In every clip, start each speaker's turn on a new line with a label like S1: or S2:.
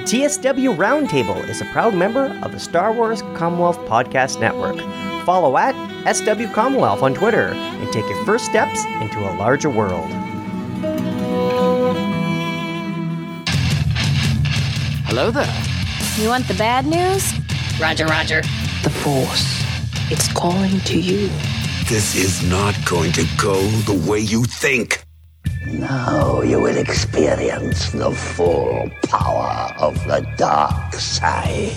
S1: The TSW Roundtable is a proud member of the Star Wars Commonwealth Podcast Network. Follow at SW Commonwealth on Twitter and take your first steps into a larger world.
S2: Hello there.
S3: You want the bad news?
S4: Roger, Roger.
S5: The Force. It's calling to you.
S6: This is not going to go the way you think.
S7: Now you will experience the full power of the dark side.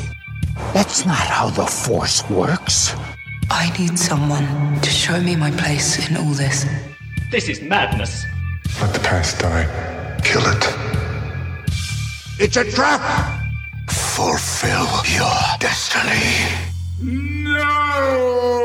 S8: That's not how the Force works.
S5: I need someone to show me my place in all this.
S9: This is madness.
S10: Let the past die. Kill it.
S6: It's a trap!
S7: Fulfill your destiny.
S6: No!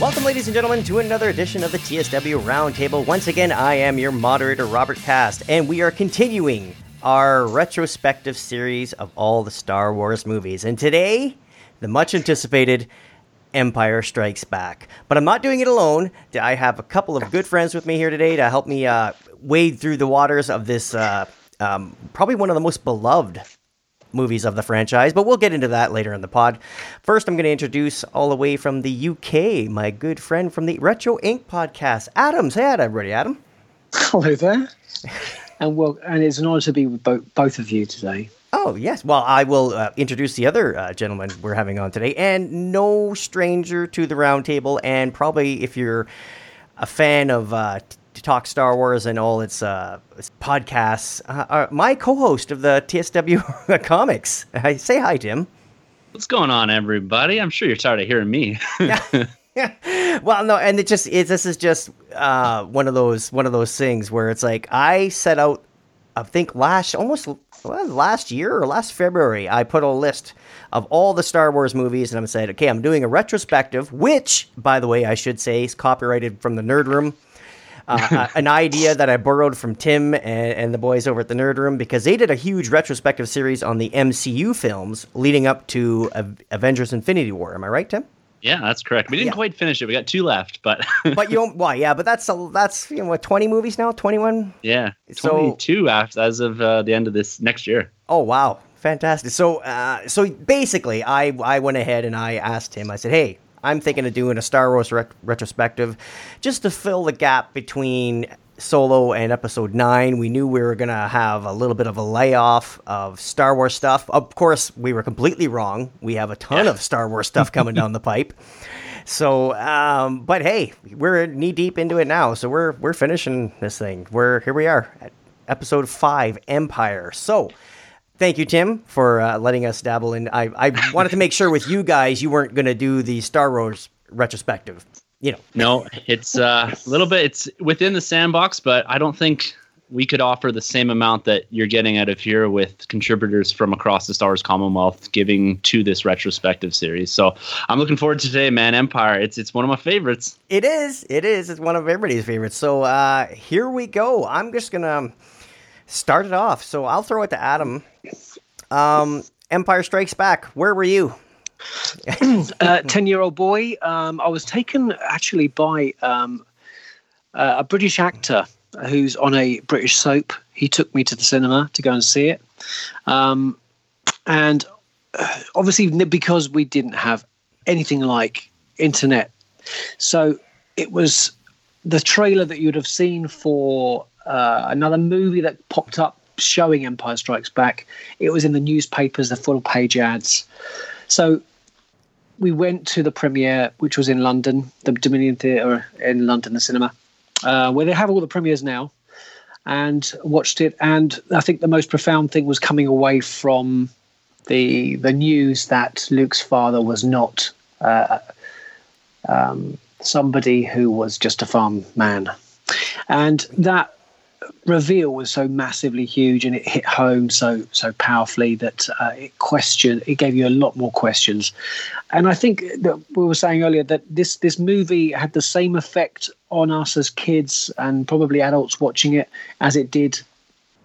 S1: Welcome, ladies and gentlemen, to another edition of the TSW Roundtable. Once again, I am your moderator, Robert Cast, and we are continuing our retrospective series of all the Star Wars movies. And today, the much anticipated Empire Strikes Back. But I'm not doing it alone. I have a couple of good friends with me here today to help me uh, wade through the waters of this, uh, um, probably one of the most beloved movies of the franchise, but we'll get into that later in the pod. First, I'm going to introduce all the way from the UK, my good friend from the Retro Inc. podcast, Adam. Say hi, everybody, Adam.
S11: Hello there. and well, and it's an honor to be with both, both of you today.
S1: Oh, yes. Well, I will uh, introduce the other uh, gentleman we're having on today, and no stranger to the roundtable. And probably if you're a fan of uh, to talk Star Wars and all its, uh, its podcasts, uh, my co-host of the TSW comics. I say hi, Tim.
S12: What's going on, everybody? I'm sure you're tired of hearing me.
S1: well, no, and it just it, this is just uh, one of those one of those things where it's like I set out, I think last almost well, last year or last February, I put a list of all the Star Wars movies, and I'm saying, okay, I'm doing a retrospective, which, by the way, I should say is copyrighted from the Nerd Room. Uh, an idea that I borrowed from Tim and, and, the boys over at the Nerd Room because they did a huge retrospective series on the MCU films leading up to Avengers: Infinity War. Am I right, Tim?
S12: Yeah, that's correct. We didn't yeah. quite finish it. We got two left, but
S1: but you don't. Well, yeah, but that's a, that's you know what twenty movies now, twenty one.
S12: Yeah, twenty two so, after as of uh, the end of this next year.
S1: Oh wow, fantastic! So uh, so basically, I I went ahead and I asked him. I said, hey, I'm thinking of doing a Star Wars ret- retrospective just to fill the gap between Solo and Episode 9. We knew we were going to have a little bit of a layoff of Star Wars stuff. Of course, we were completely wrong. We have a ton yeah. of Star Wars stuff coming down the pipe. So, um, but hey, we're knee deep into it now. So we're we're finishing this thing. We're here. We are at episode five, Empire. So, Thank you, Tim, for uh, letting us dabble in. I, I wanted to make sure with you guys you weren't going to do the Star Wars retrospective. You know.
S12: No, it's uh, a little bit. It's within the sandbox, but I don't think we could offer the same amount that you're getting out of here with contributors from across the Star Wars Commonwealth giving to this retrospective series. So I'm looking forward to today, man. Empire. It's it's one of my favorites.
S1: It is. It is. It's one of everybody's favorites. So uh, here we go. I'm just gonna start it off. So I'll throw it to Adam. Um, Empire Strikes Back. Where were you?
S11: uh, Ten-year-old boy. Um, I was taken actually by um, uh, a British actor who's on a British soap. He took me to the cinema to go and see it, um, and uh, obviously because we didn't have anything like internet, so it was the trailer that you'd have seen for uh, another movie that popped up showing Empire Strikes Back. It was in the newspapers, the full page ads. So we went to the premiere, which was in London, the Dominion Theatre in London, the cinema, uh, where they have all the premieres now, and watched it. And I think the most profound thing was coming away from the the news that Luke's father was not uh, um, somebody who was just a farm man, and that reveal was so massively huge and it hit home so so powerfully that uh, it questioned it gave you a lot more questions and i think that we were saying earlier that this this movie had the same effect on us as kids and probably adults watching it as it did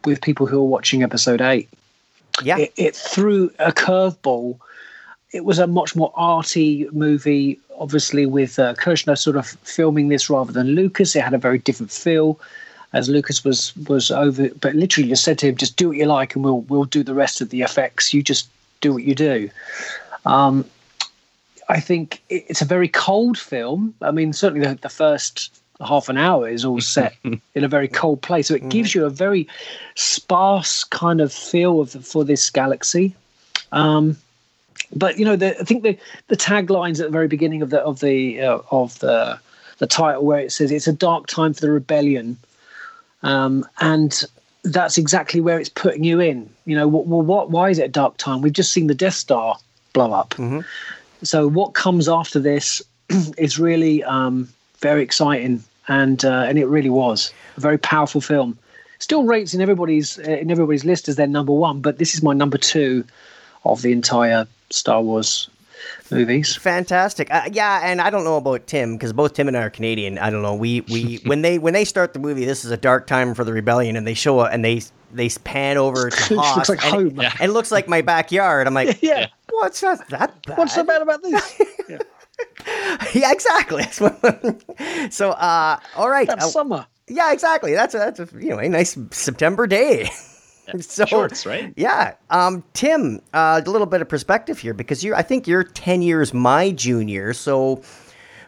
S11: with people who were watching episode 8
S1: yeah
S11: it, it threw a curveball it was a much more arty movie. Obviously, with uh, Kershner sort of filming this rather than Lucas, it had a very different feel. As Lucas was was over, but literally just said to him, "Just do what you like, and we'll we'll do the rest of the effects. You just do what you do." Um, I think it's a very cold film. I mean, certainly the, the first half an hour is all set in a very cold place, so it gives you a very sparse kind of feel of for this galaxy. Um, but you know, the, I think the the taglines at the very beginning of the of the uh, of the the title where it says it's a dark time for the rebellion, um, and that's exactly where it's putting you in. You know, well, what? Why is it a dark time? We've just seen the Death Star blow up. So what comes after this is really um, very exciting, and uh, and it really was a very powerful film. Still rates in everybody's uh, in everybody's list as their number one, but this is my number two of the entire Star Wars movies.
S1: Fantastic. Uh, yeah, and I don't know about Tim because both Tim and I are Canadian. I don't know. We we when they when they start the movie, this is a dark time for the rebellion, and they show it and they they pan over to
S11: Looks like
S1: and,
S11: home.
S1: and it looks like my backyard. I'm like,
S11: Yeah.
S1: what's not that bad?
S11: What's so bad about this?
S1: yeah, exactly. so, uh, all right.
S11: That's
S1: Uh,
S11: summer.
S1: yeah, exactly. That's a, that's a you know a nice September day. so
S12: Shorts, right?
S1: Yeah. Um, Tim, uh, a little bit of perspective here because you I think you're ten years my junior. So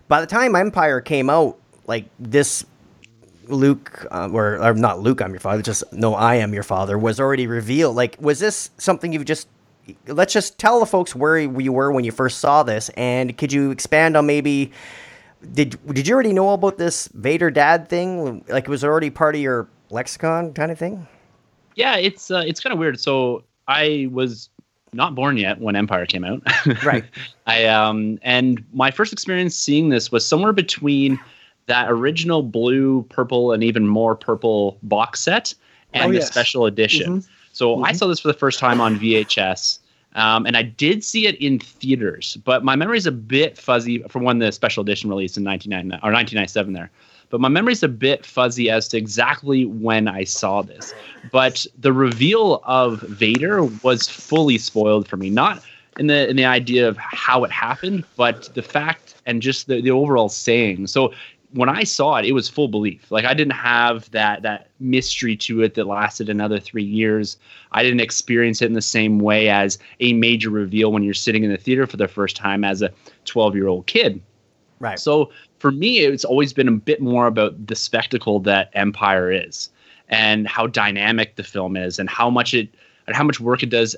S1: by the time Empire came out, like this. Luke, uh, or, or not Luke, I'm your father. Just no, I am your father. Was already revealed. Like, was this something you've just? Let's just tell the folks where you were when you first saw this, and could you expand on maybe did did you already know about this Vader dad thing? Like it was already part of your lexicon kind of thing?
S12: Yeah, it's uh, it's kind of weird. So I was not born yet when Empire came out.
S1: Right.
S12: I um and my first experience seeing this was somewhere between that original blue, purple, and even more purple box set and
S11: Oh,
S12: the special edition. So I saw this for the first time on VHS. Um, and I did see it in theaters, but my memory is a bit fuzzy from when the special edition released in 1999 or 1997 there. But my memory's a bit fuzzy as to exactly when I saw this. But the reveal of Vader was fully spoiled for me. Not in the in the idea of how it happened, but the fact and just the, the overall saying. So when I saw it, it was full belief. Like I didn't have that that mystery to it that lasted another three years. I didn't experience it in the same way as a major reveal when you're sitting in the theater for the first time as a 12 year old kid.
S1: Right.
S12: So for me, it's always been a bit more about the spectacle that Empire is, and how dynamic the film is, and how much it and how much work it does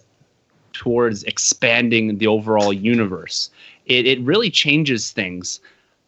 S12: towards expanding the overall universe. It it really changes things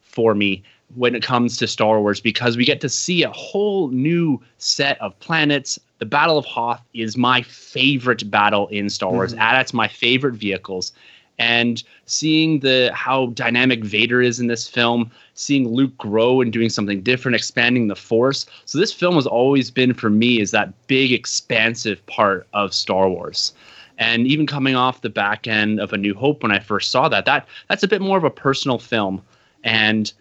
S12: for me when it comes to Star Wars because we get to see a whole new set of planets. The Battle of Hoth is my favorite battle in Star Wars. And that's my favorite vehicles. And seeing the how dynamic Vader is in this film, seeing Luke grow and doing something different, expanding the Force. So this film has always been for me is that big expansive part of Star Wars. And even coming off the back end of A New Hope when I first saw that, that that's a bit more of a personal film. And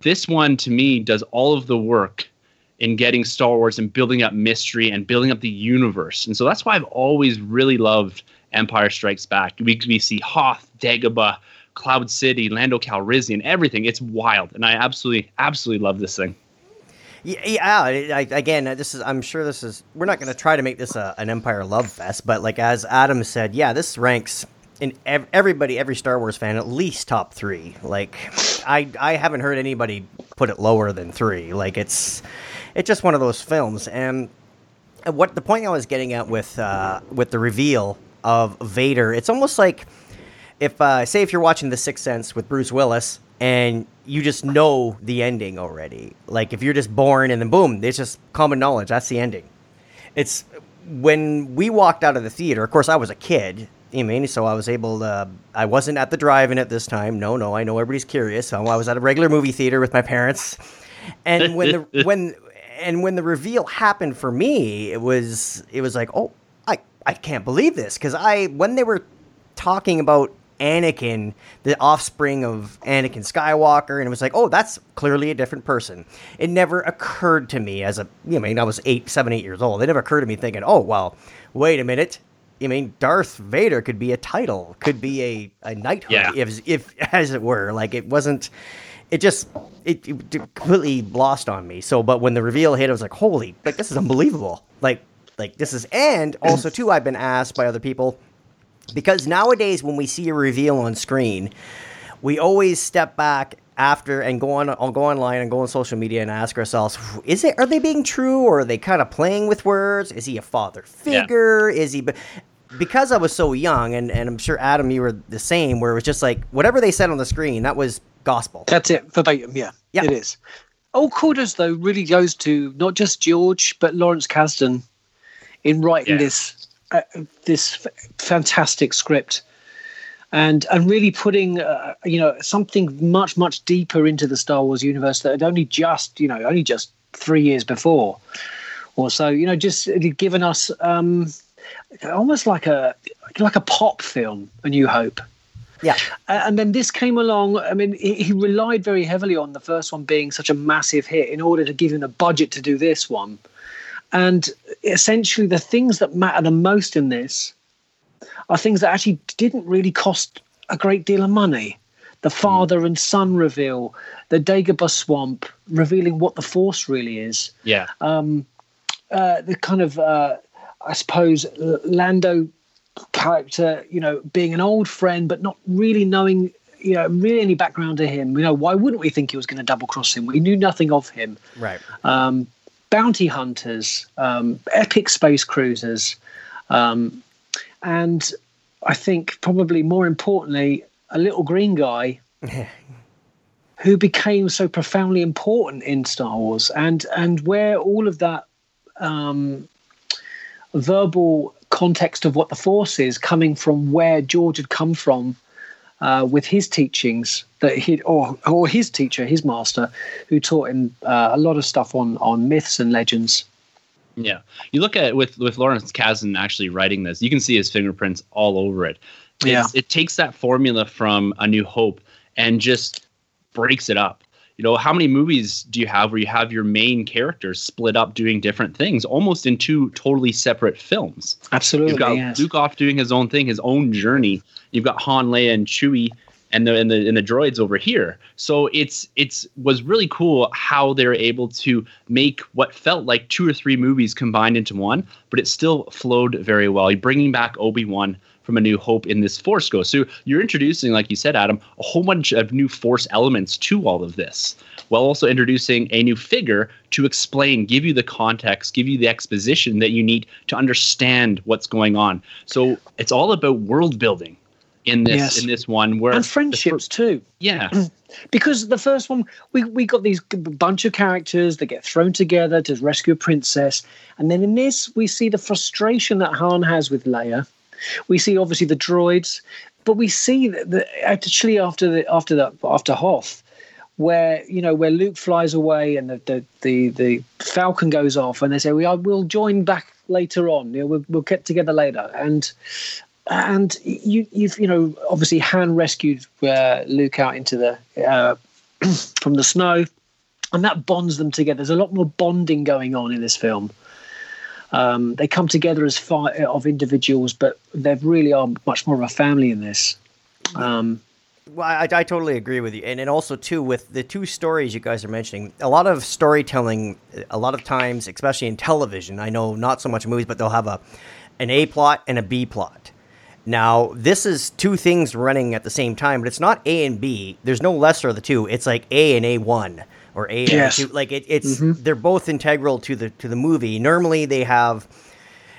S12: this one to me does all of the work in getting Star Wars and building up mystery and building up the universe. And so that's why I've always really loved Empire Strikes Back. We, we see Hoth, Dagobah, Cloud City, Lando Calrissian, everything. It's wild. And I absolutely, absolutely love this thing.
S1: Yeah, yeah again, this is. I'm sure this is. We're not going to try to make this a, an Empire love fest, but like as Adam said, yeah, this ranks in ev- everybody, every Star Wars fan, at least top three. Like, I, I haven't heard anybody put it lower than three. Like, it's, it's just one of those films. And what the point I was getting at with, uh, with the reveal of Vader, it's almost like if, uh, say, if you're watching The Sixth Sense with Bruce Willis and you just know the ending already. Like if you're just born and then boom, it's just common knowledge. That's the ending. It's when we walked out of the theater. Of course, I was a kid. You mean so I was able to. I wasn't at the drive-in at this time. No, no. I know everybody's curious. So I was at a regular movie theater with my parents, and when the when and when the reveal happened for me, it was it was like, oh, I can't believe this because I when they were talking about Anakin, the offspring of Anakin Skywalker, and it was like, oh, that's clearly a different person. It never occurred to me as a, you know, I mean, I was eight, seven, eight years old. It never occurred to me thinking, oh, well, wait a minute, I mean, Darth Vader could be a title, could be a a knighthood,
S12: Yeah.
S1: if if as it were. Like it wasn't. It just it, it completely lost on me. So, but when the reveal hit, I was like, holy, like this is unbelievable. Like like this is, and also too, I've been asked by other people because nowadays when we see a reveal on screen, we always step back after and go on I'll go online and go on social media and ask ourselves is it are they being true or are they kind of playing with words is he a father figure is he but because I was so young and, and I'm sure Adam you were the same where it was just like whatever they said on the screen that was gospel
S11: That's it, verbatim. Yeah,
S1: Yeah.
S11: it is. All kudos though really goes to not just George but Lawrence Kasdan in writing
S12: Yeah.
S11: this uh, this f- fantastic script, and and really putting uh, you know something much much deeper into the Star Wars universe that had only just you know only just three years before, or so you know just given us um, almost like a like a pop film, A New Hope.
S1: yeah
S11: and then this came along. I mean, he, he relied very heavily on the first one being such a massive hit in order to give him the budget to do this one. And essentially, the things that matter the most in this are things that actually didn't really cost a great deal of money. The father and son reveal, the Dagobah swamp revealing what the Force really is
S12: Yeah.
S11: Um, uh, the kind of uh, I suppose Lando character, you know, being an old friend but not really knowing, you know, really any background to him. You know, why wouldn't we think he was going to double cross him? We knew nothing of him.
S1: right
S11: Um, bounty hunters, um, epic space cruisers, um, and I think probably more importantly, a little green guy who became so profoundly important in Star Wars, and and where all of that um, verbal context of what the Force is coming from where George had come from uh, with his teachings that he or or his teacher, his master, who taught him uh, a lot of stuff on on myths and legends.
S12: Yeah, you look at with with Lawrence Kasdan actually writing this, you can see his fingerprints all over it. It's,
S11: Yeah.
S12: it takes that formula from A New Hope and just breaks it up. You know, how many movies do you have where you have your main characters split up doing different things, almost in two totally separate films?
S11: Absolutely,
S12: You've got
S11: yes.
S12: Luke off doing his own thing, his own journey. You've got Han, Leia, and Chewie, and the and the and the droids over here. So it's it's was really cool how they were able to make what felt like two or three movies combined into one, but it still flowed very well. You're bringing back Obi Wan from A New Hope in this Force Ghost. So you're introducing, like you said, Adam, a whole bunch of new Force elements to all of this, while also introducing a new figure to explain, give you the context, give you the exposition that you need to understand what's going on. So it's all about world building in this
S11: Yes.
S12: in this one where
S11: and friendships too.
S12: yeah.
S11: because the first one we, we got these bunch of characters that get thrown together to rescue a princess and then in this we see the frustration that han has with leia we see obviously the droids but we see that that actually after the after the after hoth where you know where luke flies away and the the the, the falcon goes off and they say we will join back later on you know, we'll, we'll get together later and and you you've you know obviously Han rescued uh, Luke out into the uh, from the snow, and that bonds them together. There's a lot more bonding going on in this film. Um, they come together as five of individuals, but they really are much more of a family in this. Um,
S1: Well, I, I totally agree with you, and and also too with the two stories you guys are mentioning, a lot of storytelling, a lot of times, especially in television, I know not so much movies, but they'll have a an A plot and a B plot. Now, this is two things running at the same time, but it's not A and B. There's no lesser of the two. It's like A and A one or A
S11: Yes.
S1: two. Like it, it's they're both integral to the to the movie. Normally, they have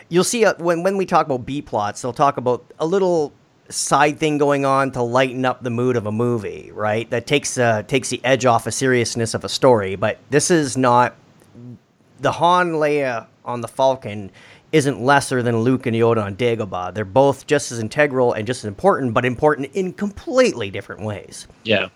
S1: you'll see uh, when when we talk about B plots, they'll talk about a little side thing going on to lighten up the mood of a movie, right? That takes uh, takes the edge off the seriousness of a story. But this is not the Han Leia on the Falcon isn't lesser than Luke and Yoda on Dagobah. They're both just as integral and just as important, but important in completely different ways.
S12: Yeah.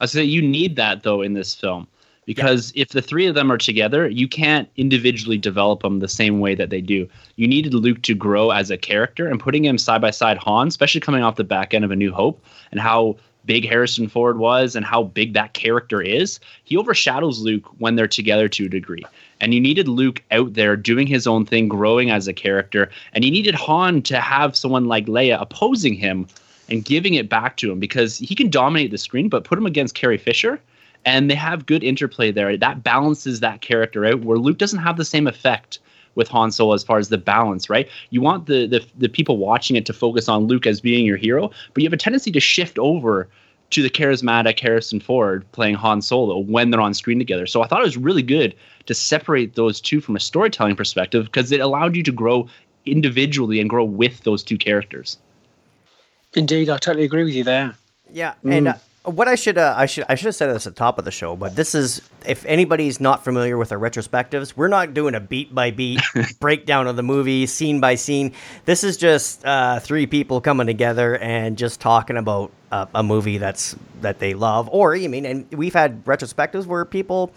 S12: I say you need that though in this film because if the three of them are together, you can't individually develop them the same way that they do. You needed Luke to grow as a character and putting him side by side Han, especially coming off the back end of A New Hope and how big Harrison Ford was and how big that character is, he overshadows Luke when they're together to a degree. And you needed Luke out there doing his own thing, growing as a character. And you needed Han to have someone like Leia opposing him and giving it back to him because he can dominate the screen, but put him against Carrie Fisher and they have good interplay there. That balances that character out where Luke doesn't have the same effect with Han Solo as far as the balance, right? You want the, the the people watching it to focus on Luke as being your hero, but you have a tendency to shift over to the charismatic Harrison Ford playing Han Solo when they're on screen together. So I thought it was really good to separate those two from a storytelling perspective because it allowed you to grow individually and grow with those two characters.
S11: Indeed, I totally agree with you there.
S1: Yeah, and uh, what I should uh, I should I should have said this at the top of the show, but this is if anybody's not familiar with our retrospectives, we're not doing a beat by beat breakdown of the movie, scene by scene. This is just uh, three people coming together and just talking about uh, a movie that's that they love, or you mean, and we've had retrospectives where people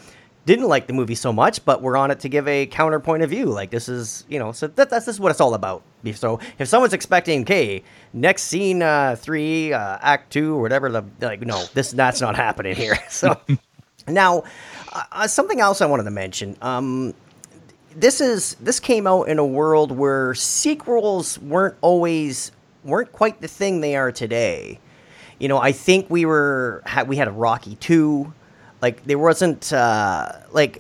S1: didn't like the movie so much, but we're on it to give a counterpoint of view. Like this is, you know, so that, that's just what it's all about. So if someone's expecting, okay, next scene, uh, three, uh, act two, or whatever, the like, no, this that's not happening here. So now, uh, something else I wanted to mention. Um, this is this came out in a world where sequels weren't always weren't quite the thing they are today. You know, I think we were we had a Rocky two like there wasn't uh, like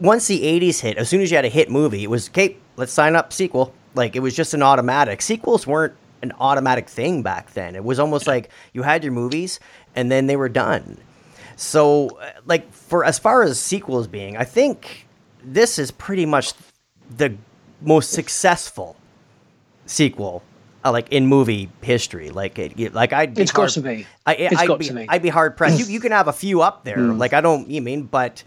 S1: once the 80s hit as soon as you had a hit movie it was okay let's sign up sequel. Like it was just an automatic. Sequels weren't an automatic thing back then. It was almost like you had your movies and then they were done. So like for as far as sequels being i think this is pretty much the most successful sequel uh, like in movie history. Like it, like I'd
S11: be it's hard, got to be.
S1: I, it's I'd got be, to be. I'd be hard pressed. you you can have a few up there. Mm. Like I don't. You mean, but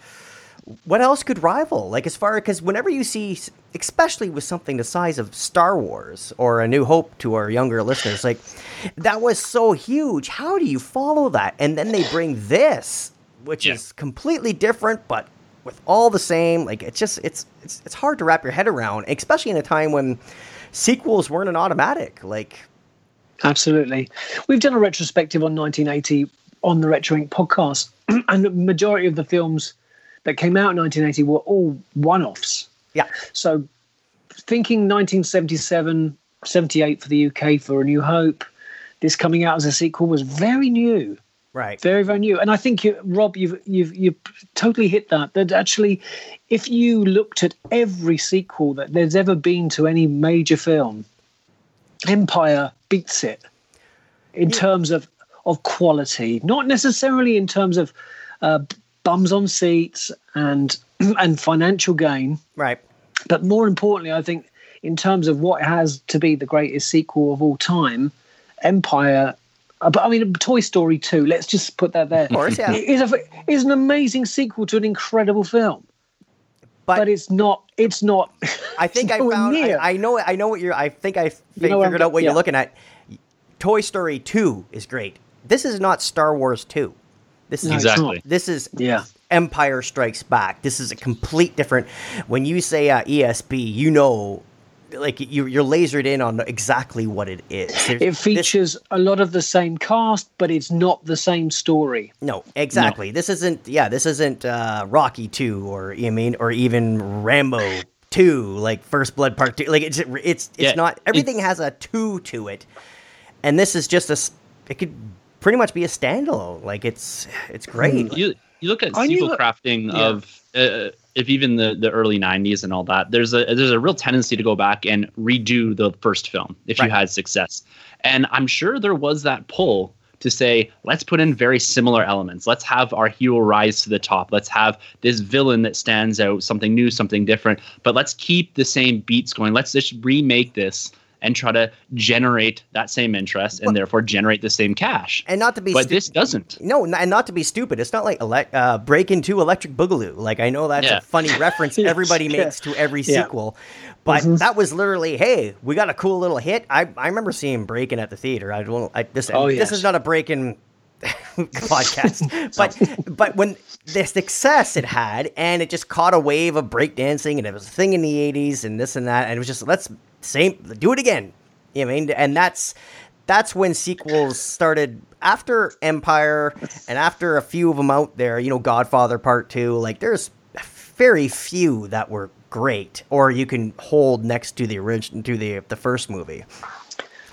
S1: what else could rival? Like as far because whenever you see, especially with something the size of Star Wars or A New Hope to our younger listeners, like that was so huge. How do you follow that? And then they bring this, which yeah. is completely different, but with all the same. Like it's just it's it's it's hard to wrap your head around, especially in a time when sequels weren't an automatic. Like,
S11: absolutely. We've done a retrospective on 1980 on the Retro Inc. podcast, and the majority of the films that came out in 1980 were all one-offs.
S1: Yeah.
S11: So, thinking 1977, 78 for the UK for A New Hope, this coming out as a sequel was very new.
S1: Right.
S11: Very, very new. And I think you, Rob, you've you've you've totally hit that. That actually, if you looked at every sequel that there's ever been to any major film, Empire beats it in yeah. terms of of quality, not necessarily in terms of uh, bums on seats and and financial gain.
S1: Right.
S11: But more importantly, I think in terms of what has to be the greatest sequel of all time, Empire uh, but I mean, Toy Story 2, let's just put that there. Of
S1: course, yeah.
S11: Is, a, is an amazing sequel to an incredible film. But, but it's not. It's not.
S1: I think I found. I, I, know. I know what you're. I think I f- you know figured out what yeah. you're looking at. Toy Story Two is great. This is not Star Wars Two. This is
S12: exactly.
S1: This is
S11: yeah.
S1: Empire Strikes Back. This is a complete different. When you say uh, ESB, you know like you, you're lasered in on exactly what it is.
S11: There's, it features this, a lot of the same cast, but it's not the same story.
S1: No, exactly. No. This isn't. Yeah, this isn't uh, Rocky two or you mean or even Rambo two, like First Blood Part two. Like it's it's it's yeah, not. Everything has a two to it, and this is just a. It could pretty much be a standalone. Like it's it's great.
S12: You you look at sequel crafting yeah. of. Uh, if even the, the early 90s and all that there's a there's a real tendency to go back and redo the first film if right. you had success. And i'm sure there was that pull to say let's put in very similar elements. Let's have our hero rise to the top. Let's have this villain that stands out something new something different. But let's keep the same beats going. Let's just remake this and try to generate that same interest and therefore generate the same cash.
S1: And not to be,
S12: but stu- this doesn't.
S1: No, and not to be stupid. It's not like ele- uh, break into Electric Boogaloo. Like I know that's yeah. a funny reference yes, everybody yeah. makes to every yeah. sequel, but mm-hmm. that was literally, hey, we got a cool little hit. I, I remember seeing Breaking at the theater. I don't. I, this oh, yes. this is not a Breaking podcast. but but when the success it had, and it just caught a wave of breakdancing, and it was a thing in the '80s, and this and that, and it was just let's same, do it again. You know I mean, and that's that's when sequels started after Empire and after a few of them out there, you know, Godfather Part 2, like there's very few that were great or you can hold next to the original to the the first movie.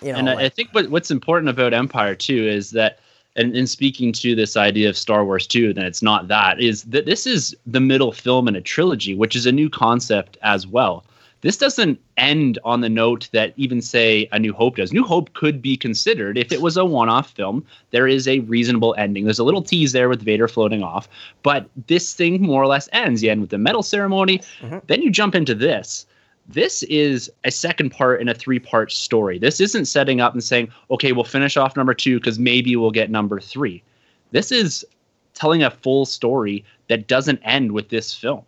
S12: You know, and like, I think what, what's important about Empire too is that and in speaking to this idea of Star Wars 2, then it's not that, is that this is the middle film in a trilogy, which is a new concept as well. This doesn't end on the note that even say A New Hope does. New Hope could be considered if it was a one-off film. There is a reasonable ending. There's a little tease there with Vader floating off, but this thing more or less ends. You end with the medal ceremony, mm-hmm. then you jump into this. This is a second part in a three-part story. This isn't setting up and saying, "Okay, we'll finish off number 2 because maybe we'll get number 3." This is telling a full story that doesn't end with this film.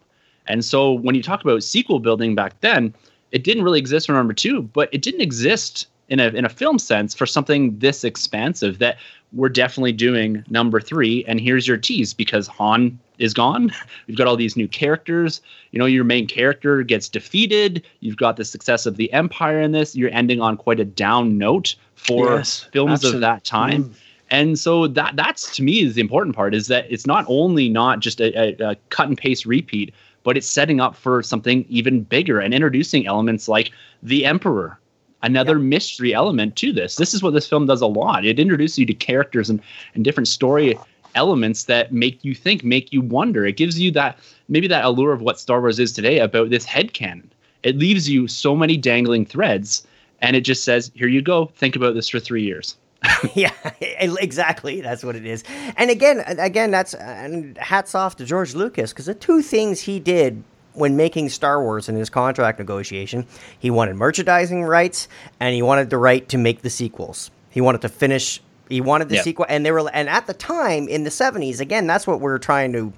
S12: And so when you talk about sequel building back then, it didn't really exist for number two, but it didn't exist in a in a film sense for something this expansive that we're definitely doing number three. And here's your tease because Han is gone. We've got all these new characters. You know, your main character gets defeated. You've got the success of the Empire in this. You're ending on quite a down note for yes, films absolutely. of that time. Mm. And so that that's to me is the important part is that it's not only not just a, a, a cut and paste repeat, but it's setting up for something even bigger and introducing elements like the Emperor, another yep. mystery element to this. This is what this film does a lot. It introduces you to characters and, and different story elements that make you think, make you wonder. It gives you that maybe that allure of what Star Wars is today about this head canon. It leaves you so many dangling threads and it just says, here you go, think about this for three years.
S1: yeah, exactly. That's what it is. And again, again, that's and hats off to George Lucas because the two things he did when making Star Wars in his contract negotiation, he wanted merchandising rights and he wanted the right to make the sequels. He wanted to finish. He wanted the yep. sequel, and they were. And at the time in the seventies, again, that's what we're trying to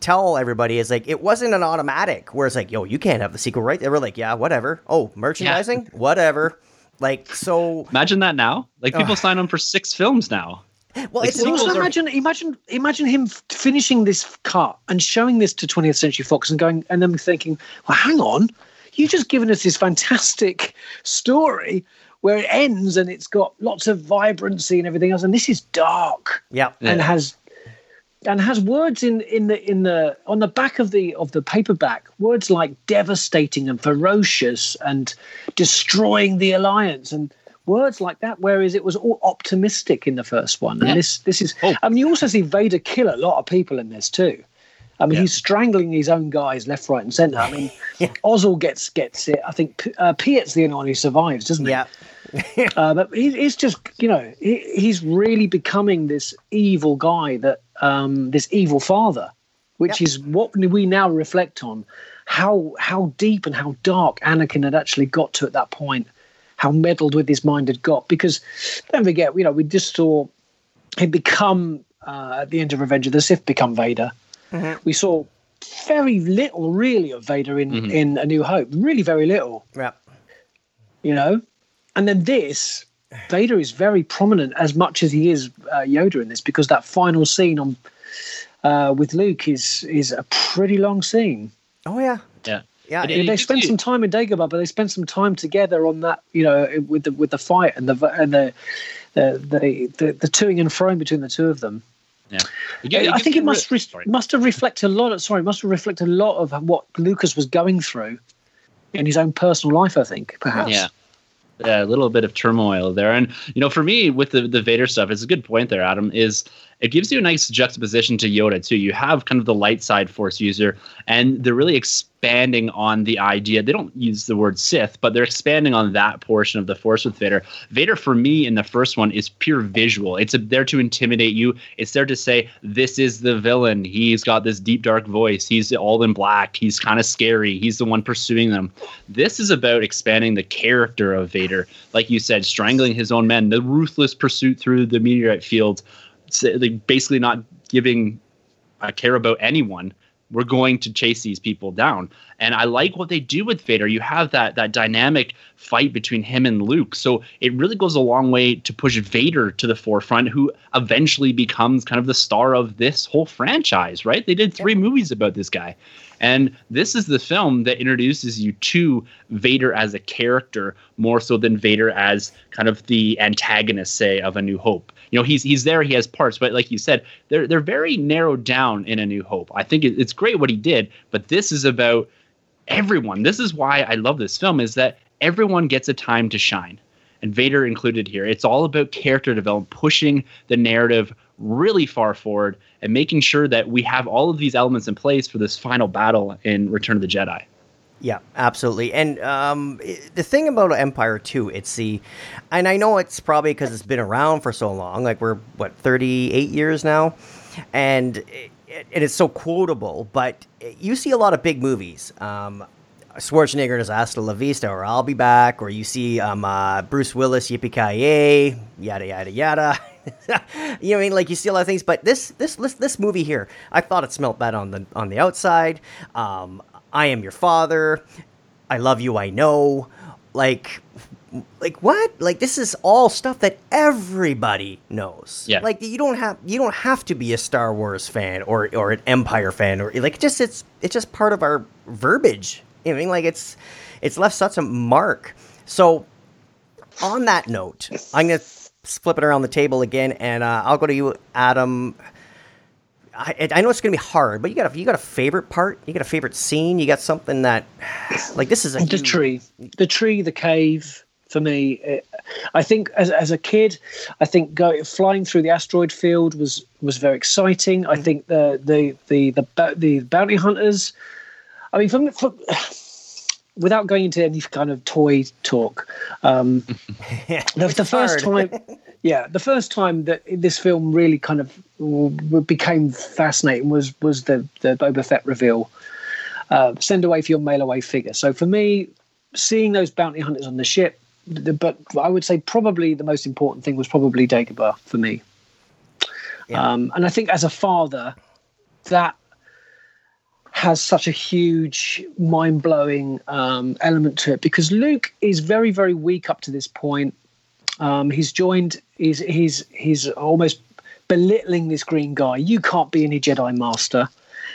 S1: tell everybody is like it wasn't an automatic where it's like, yo, you can't have the sequel, right? They were like, yeah, whatever. Oh, merchandising, yeah. whatever. Like so.
S12: Imagine that now. Like people uh, sign on for six films now.
S11: Well, like, it's also are... imagine imagine imagine him finishing this cut and showing this to 20th Century Fox and going and then thinking, well, hang on, you've just given us this fantastic story where it ends and it's got lots of vibrancy and everything else, and this is dark.
S1: Yeah,
S11: and
S1: yeah.
S11: has and has words in in the in the on the back of the of the paperback words like devastating and ferocious and destroying the alliance and words like that whereas it was all optimistic in the first one and yeah. this this is oh. i mean you also see vader kill a lot of people in this too I mean, yeah. he's strangling his own guys left, right, and centre. I mean, yeah. Ozzel gets gets it. I think uh, Piett's the only one who survives, doesn't he?
S1: Yeah.
S11: uh, but he, he's just, you know, he, he's really becoming this evil guy that, um, this evil father, which yep. is what we now reflect on. How how deep and how dark Anakin had actually got to at that point, how meddled with his mind had got. Because don't forget, you know, we just saw him become uh, at the end of Revenge of the Sith become Vader. Mm-hmm. We saw very little really of Vader in mm-hmm. in A New Hope. Really, very little.
S1: Yeah.
S11: You know, and then this, Vader is very prominent as much as he is uh, Yoda in this because that final scene on uh, with Luke is is a pretty long scene.
S1: Oh yeah,
S12: yeah.
S11: Yeah, it, they spend some time in Dagobah, but they spend some time together on that, you know, with the with the fight and the and the the the, the, the toing and froing between the two of them.
S12: Yeah,
S11: get, I think it must re- must have reflected a lot. Of, sorry, must have reflected a lot of what Lucas was going through in his own personal life. I think, perhaps.
S12: Yeah, a little bit of turmoil there. And you know, for me, with the the Vader stuff, it's a good point there, Adam. Is it gives you a nice juxtaposition to Yoda too. You have kind of the light side Force user, and they're really expanding on the idea. They don't use the word Sith, but they're expanding on that portion of the Force with Vader. Vader, for me, in the first one, is pure visual. It's a, there to intimidate you. It's there to say this is the villain. He's got this deep dark voice. He's all in black. He's kind of scary. He's the one pursuing them. This is about expanding the character of Vader, like you said, strangling his own men, the ruthless pursuit through the meteorite field basically not giving a care about anyone we're going to chase these people down And I like what they do with Vader. You have that that dynamic fight between him and Luke. So it really goes a long way to push Vader to the forefront, who eventually becomes kind of the star of this whole franchise, right? They did three movies about this guy. And this is the film that introduces you to Vader as a character more so than Vader as kind of the antagonist, say, of A New Hope. You know, he's he's there, he has parts, but like you said, they're they're very narrowed down in A New Hope. I think it's great what he did, but this is about everyone. This is why I love this film is that everyone gets a time to shine. And Vader included here. It's all about character development, pushing the narrative really far forward and making sure that we have all of these elements in place for this final battle in Return of the Jedi.
S1: Yeah, absolutely. And um, the thing about Empire too, it's the, and I know it's probably because it's been around for so long. Like we're what thirty eight years now, and it, it is so quotable. But you see a lot of big movies. Um, Schwarzenegger does Hasta La Vista, or I'll be back, or you see um, uh, Bruce Willis, Yippee Ki yada yada yada. you know, what I mean, like you see a lot of things, but this this this this movie here, I thought it smelled bad on the on the outside. Um, I am your father. I love you. I know. Like, like what? Like this is all stuff that everybody knows.
S12: Yeah.
S1: Like you don't have you don't have to be a Star Wars fan or or an Empire fan or like just it's it's just part of our verbiage. You know, what I mean, like it's it's left such a mark. So, on that note, I'm gonna flip it around the table again, and uh, I'll go to you, Adam. I, I know it's gonna be hard, but you got a, you got a favorite part? You got a favorite scene? You got something that, like, this is a
S11: the
S1: huge-
S11: tree, the tree, the cave. For me, it, I think as, as a kid, I think go, flying through the asteroid field was was very exciting. I think the the the the, the bounty hunters. I mean, from, from without going into any kind of toy talk, um, the, the first time, yeah, the first time that this film really kind of became fascinating was was the the Boba Fett reveal. Uh, send away for your mail away figure. So for me, seeing those bounty hunters on the ship, but I would say probably the most important thing was probably Dagobah for me. Um, and I think as a father, that has such a huge, mind blowing um, element to it because Luke is very, very weak up to this point. Um, he's joined. He's he's he's almost belittling this green guy. You can't be any Jedi Master.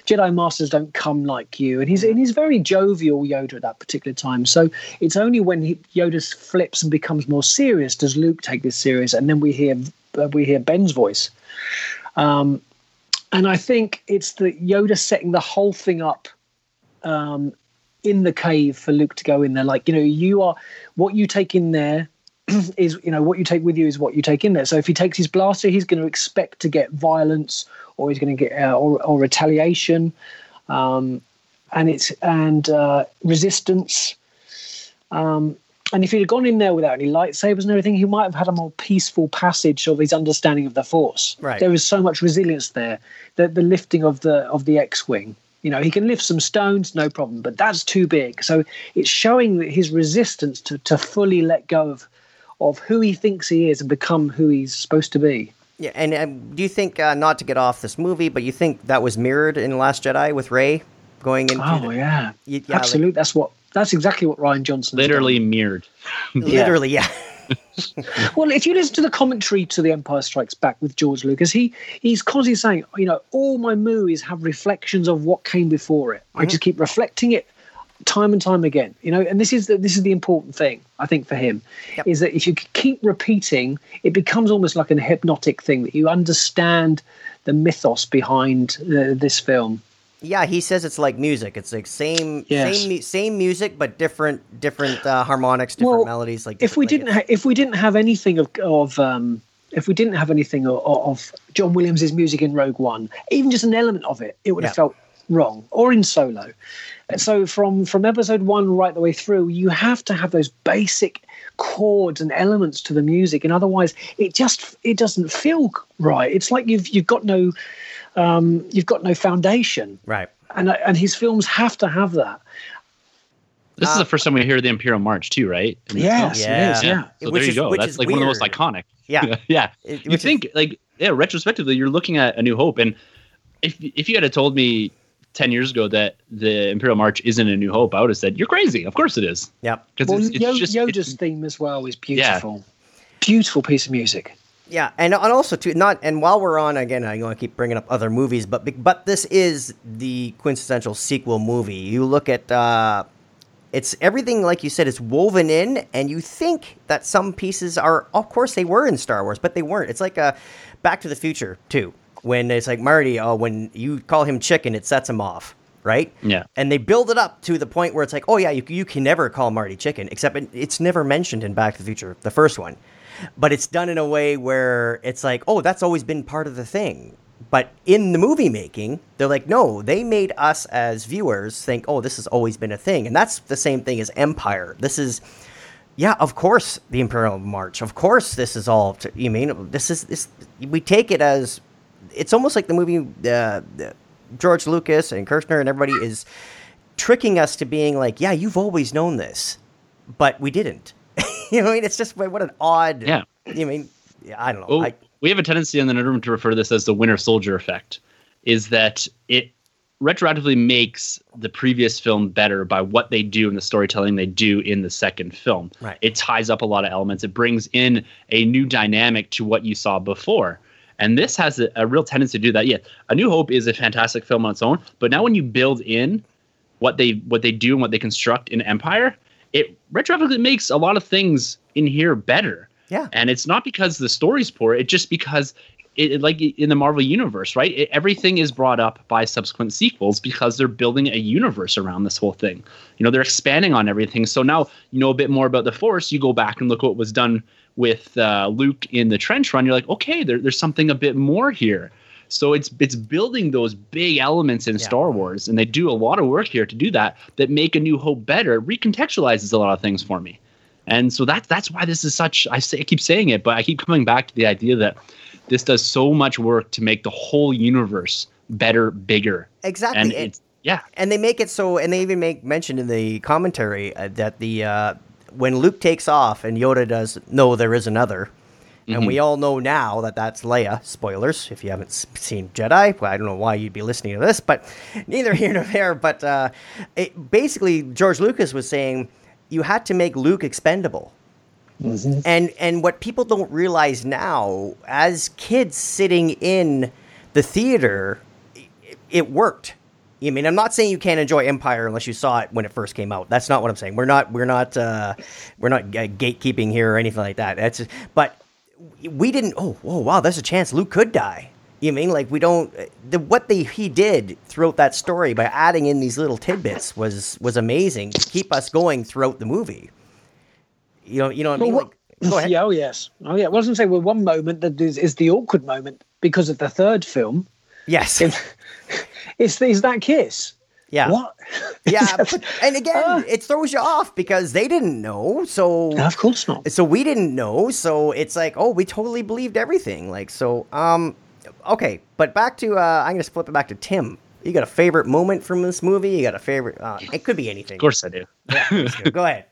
S11: Jedi Masters don't come like you, and he's and he's very jovial Yoda at that particular time. So it's only when he, Yoda flips and becomes more serious does Luke take this serious, and then we hear uh, we hear Ben's voice. Um, and I think it's the Yoda setting the whole thing up um, in the cave for Luke to go in there. Like you know, you are what you take in there is you know what you take with you is what you take in there. So if he takes his blaster, he's going to expect to get violence, or he's going to get uh, or, or retaliation, um, and it's and uh, resistance. Um, and if he'd have gone in there without any lightsabers and everything, he might have had a more peaceful passage of his understanding of the Force.
S1: Right.
S11: There is so much resilience there. The the lifting of the of the X-wing. You know, he can lift some stones, no problem, but that's too big. So it's showing that his resistance to, to fully let go of of who he thinks he is and become who he's supposed to be.
S1: Yeah, and um, do you think uh, not to get off this movie, but you think that was mirrored in Last Jedi with Rey going into?
S11: Oh
S1: the-
S11: yeah,
S1: Y- yeah, like-
S11: absolutely. that's what. That's exactly what Rian Johnson
S12: Literally mirrored.
S1: literally, yeah.
S11: Well, if you listen to the commentary to The Empire Strikes Back with George Lucas, he he's constantly saying, you know, all my movies have reflections of what came before it. I just keep reflecting it time and time again. You know, and this is the, this is the important thing I think for him
S1: Yep.
S11: is that if you keep repeating, it becomes almost like an hypnotic thing that you understand the mythos behind uh, this film.
S1: Yeah, he says it's like music. It's like same
S11: Yes.
S1: same same music, but different different uh, harmonics, different
S11: Well,
S1: melodies. Like
S11: if we
S1: different-
S11: didn't ha- if we didn't have anything of of um, if we didn't have anything of, of John Williams's music in Rogue One, even just an element of it, it would have
S1: Yeah.
S11: felt wrong. Or in Solo. And so from from episode one right the way through, you have to have those basic chords and elements to the music, and otherwise it just it doesn't feel right. It's like you've you've got no um, you've got no foundation,
S1: right.
S11: and and his films have to have that.
S12: This is the first time we hear the Imperial March too, right? In this
S11: Yes,
S12: film?
S11: it is. Yeah.
S12: So
S1: Which
S12: there you
S1: is-
S12: go. That's
S1: is
S12: like one of the most iconic.
S1: Yeah.
S12: yeah.
S1: It-
S12: you
S1: which is-
S12: think like yeah, retrospectively, you're looking at A New Hope, and if if you had told me ten years ago that the Imperial March isn't a New Hope, I would have said you're crazy. Of course it is.
S1: Yep.
S12: Because
S11: Well,
S12: it's, it's
S11: Yo-
S12: just
S11: Yoda's
S12: it's-
S11: theme as well is beautiful. Beautiful piece of music.
S1: Yeah, and and also too not and while we're on again, I want to keep bringing up other movies, but but this is the quintessential sequel movie. You look at uh, it's everything like you said is woven in, and you think that some pieces are, of course, they were in Star Wars, but they weren't. It's like a Back to the Future too, when it's like Marty, oh, when you call him chicken, it sets him off. Right?
S12: Yeah.
S1: And they build it up to the point where it's like, oh, yeah, you, you can never call Marty chicken, except it, it's never mentioned in Back to the Future, the first one but it's done in a way where it's like, oh, that's always been part of the thing. But in the movie making, they're like, no, they made us as viewers think, oh, this has always been a thing. And that's the same thing as Empire. This is, yeah, of course, the Imperial March. Of course, this is all, to, you mean, this is, this, we take it as, it's almost like the movie, uh, George Lucas and Kershner and everybody is tricking us to being like, yeah, you've always known this, but we didn't. you know, what I mean, it's just what an odd.
S12: Yeah.
S1: You mean, yeah, I don't know.
S12: Well,
S1: I,
S12: we have a tendency in the nerd room to refer to this as the Winter Soldier effect, is that it retroactively makes the previous film better by what they do in the storytelling they do in the second film.
S1: Right.
S12: It ties up a lot of elements. It brings in a new dynamic to what you saw before. And this has a, a real tendency to do that. Yeah, A New Hope is a fantastic film on its own, but now when you build in what they what they do and what they construct in Empire, it retroactively makes a lot of things in here better.
S1: Yeah.
S12: And it's not because the story's poor, it's just because it, it- like in the Marvel universe, right? It, everything is brought up by subsequent sequels because they're building a universe around this whole thing. You know, they're expanding on everything. So now you know a bit more about the Force. You go back and look what was done with uh, Luke in the trench run. You're like, okay, there, there's something a bit more here. So it's it's building those big elements in Star Wars, and they do a lot of work here to do that. That make A New Hope better. It recontextualizes a lot of things for me, and so that's that's why this is such. I say I keep saying it, but I keep coming back to the idea that this does so much work to make the whole universe better, bigger,
S1: exactly.
S12: and
S1: And-
S12: it's yeah,
S1: and they make it so, and they even make mention in the commentary uh, that the uh, when Luke takes off and Yoda does, no, there is another. And
S12: Mhm.
S1: we all know now that that's Leia. Spoilers if you haven't seen Jedi. Well, I don't know why you'd be listening to this, but neither here nor there. But uh, it, basically, George Lucas was saying you had to make Luke expendable. And and what people don't realize now, as kids sitting in the theater, it, it worked. I mean, I'm not saying you can't enjoy Empire unless you saw it when it first came out. That's not what I'm saying. We're not we're not uh, we're not uh, gatekeeping here or anything like that. That's but we didn't. Oh, whoa, wow! There's a chance Luke could die. You mean like we don't? The what they he did throughout that story by adding in these little tidbits was was amazing to keep us going throughout the movie. You know, you know what I mean?
S11: Well,
S1: Like, go ahead.
S11: Yeah, oh yes, oh yeah. Well, I wasn't saying say, well, one moment that is, is the awkward moment because of the third film.
S1: Yes.
S11: It's is that kiss.
S1: Yeah.
S11: What?
S1: Yeah, but, and again, it throws you off because they didn't know. So
S11: of course not.
S1: So we didn't know. So it's like, oh, we totally believed everything. Like so. Um, okay, but back to uh, I'm gonna flip it back to Tim. You got a favorite moment from this movie? You got a favorite? Uh, it could be anything.
S12: of course I do.
S1: Go ahead.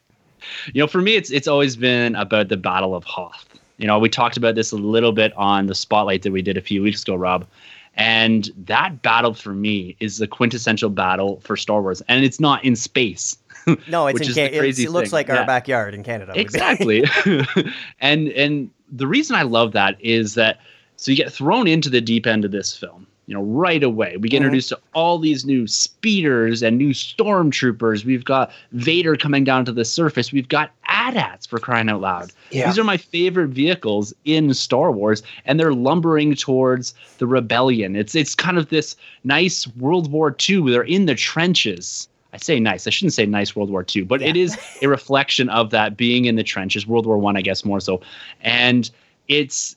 S12: you know, for me, it's it's always been about the Battle of Hoth. You know, we talked about this a little bit on the spotlight that we did a few weeks ago, Rob. And that battle for me is the quintessential battle for Star Wars, and it's not in space.
S1: No, it's in
S12: is the
S1: Can- it's, it looks
S12: thing.
S1: like our
S12: Yeah.
S1: backyard in Canada.
S12: exactly and and the reason i love that is that so you get thrown into the deep end of this film you know right away we get
S1: Mhm.
S12: introduced to all these new speeders and new stormtroopers we've got vader coming down to the surface we've got AT-ATs for crying out loud
S11: Yeah.
S12: these are my favorite vehicles in star wars and they're lumbering towards the rebellion it's it's kind of this nice world war ii they're in the trenches I say nice. I shouldn't say nice World War II, but it is a reflection of that being in the trenches, World War One, I, guess more so. And it's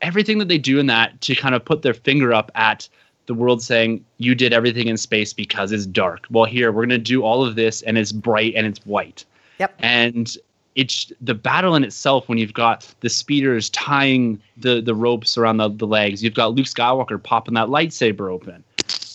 S12: everything that they do in that to kind of put their finger up at the world saying, You did everything in space because it's dark. Well, here we're gonna do all of this and it's bright and it's white.
S1: Yep.
S12: And it's the battle in itself when you've got the speeders tying the the ropes around the, the legs, you've got Luke Skywalker popping that lightsaber open.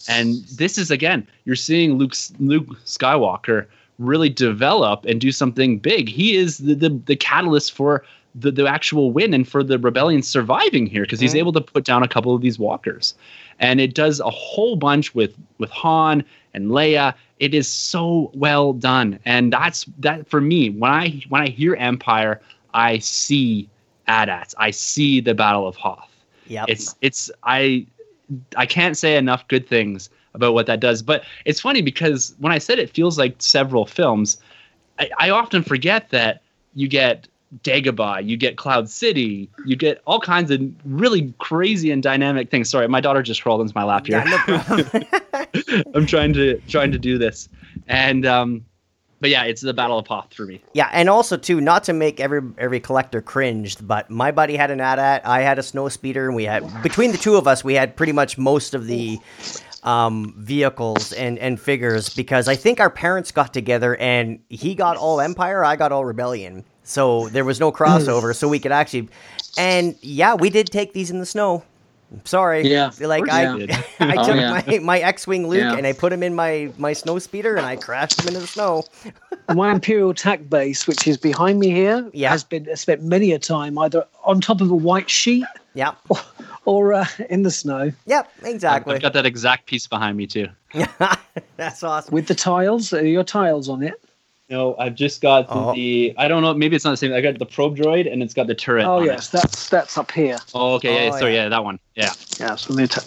S12: And this is again, you're seeing Luke Luke Skywalker really develop and do something big. He is the the, the catalyst for the, the actual win and for the rebellion surviving here because he's
S1: Mhm.
S12: able to put down a couple of these walkers. And it does a whole bunch with with han and leia. It is so well done. And that's that for me when i when i hear empire i see AT-ATs i see the battle of hoth.
S1: Yeah
S12: it's it's i i can't say enough good things about what that does. But it's funny because when i said it feels like several films i, I often forget that you get Dagobah, you get Cloud City, you get all kinds of really crazy and dynamic things. Sorry, my daughter just crawled into my lap here.
S1: Yeah, no.
S12: I'm trying to trying to do this, and um, but yeah, it's the Battle of Hoth for me.
S1: Yeah, and also too, not to make every every collector cringe, but my buddy had an AT-AT, I had a snow speeder, and we had between the two of us, we had pretty much most of the um, vehicles and and figures because I think our parents got together and he got all Empire, I got all Rebellion, so there was no crossover, so we could actually, and yeah, we did take these in the snow. Sorry.
S11: Yeah.
S1: Like I,
S12: you did.
S1: I
S11: Oh,
S1: took
S11: yeah.
S1: my, my X-wing Luke
S11: Yeah.
S1: and I put him in my my snow speeder and I crashed him into the snow.
S11: my Imperial attack base, which is behind me here,
S1: Yeah.
S11: has been spent many a time either on top of a white sheet
S1: Yeah.
S11: or uh, in the snow
S1: Yep. Exactly.
S12: I've got that exact piece behind me too.
S1: That's awesome.
S11: with the tiles. Your tiles on it?
S12: No, I've just got
S1: Oh.
S12: the. I don't know. Maybe it's not the same. I got the probe droid, and it's got the turret.
S11: Oh yes,
S12: It.
S11: that's that's up here.
S12: Oh, okay. Yeah,
S1: Oh,
S12: sorry.
S1: yeah.
S12: Yeah. that one. Yeah.
S11: Yeah, so the attack.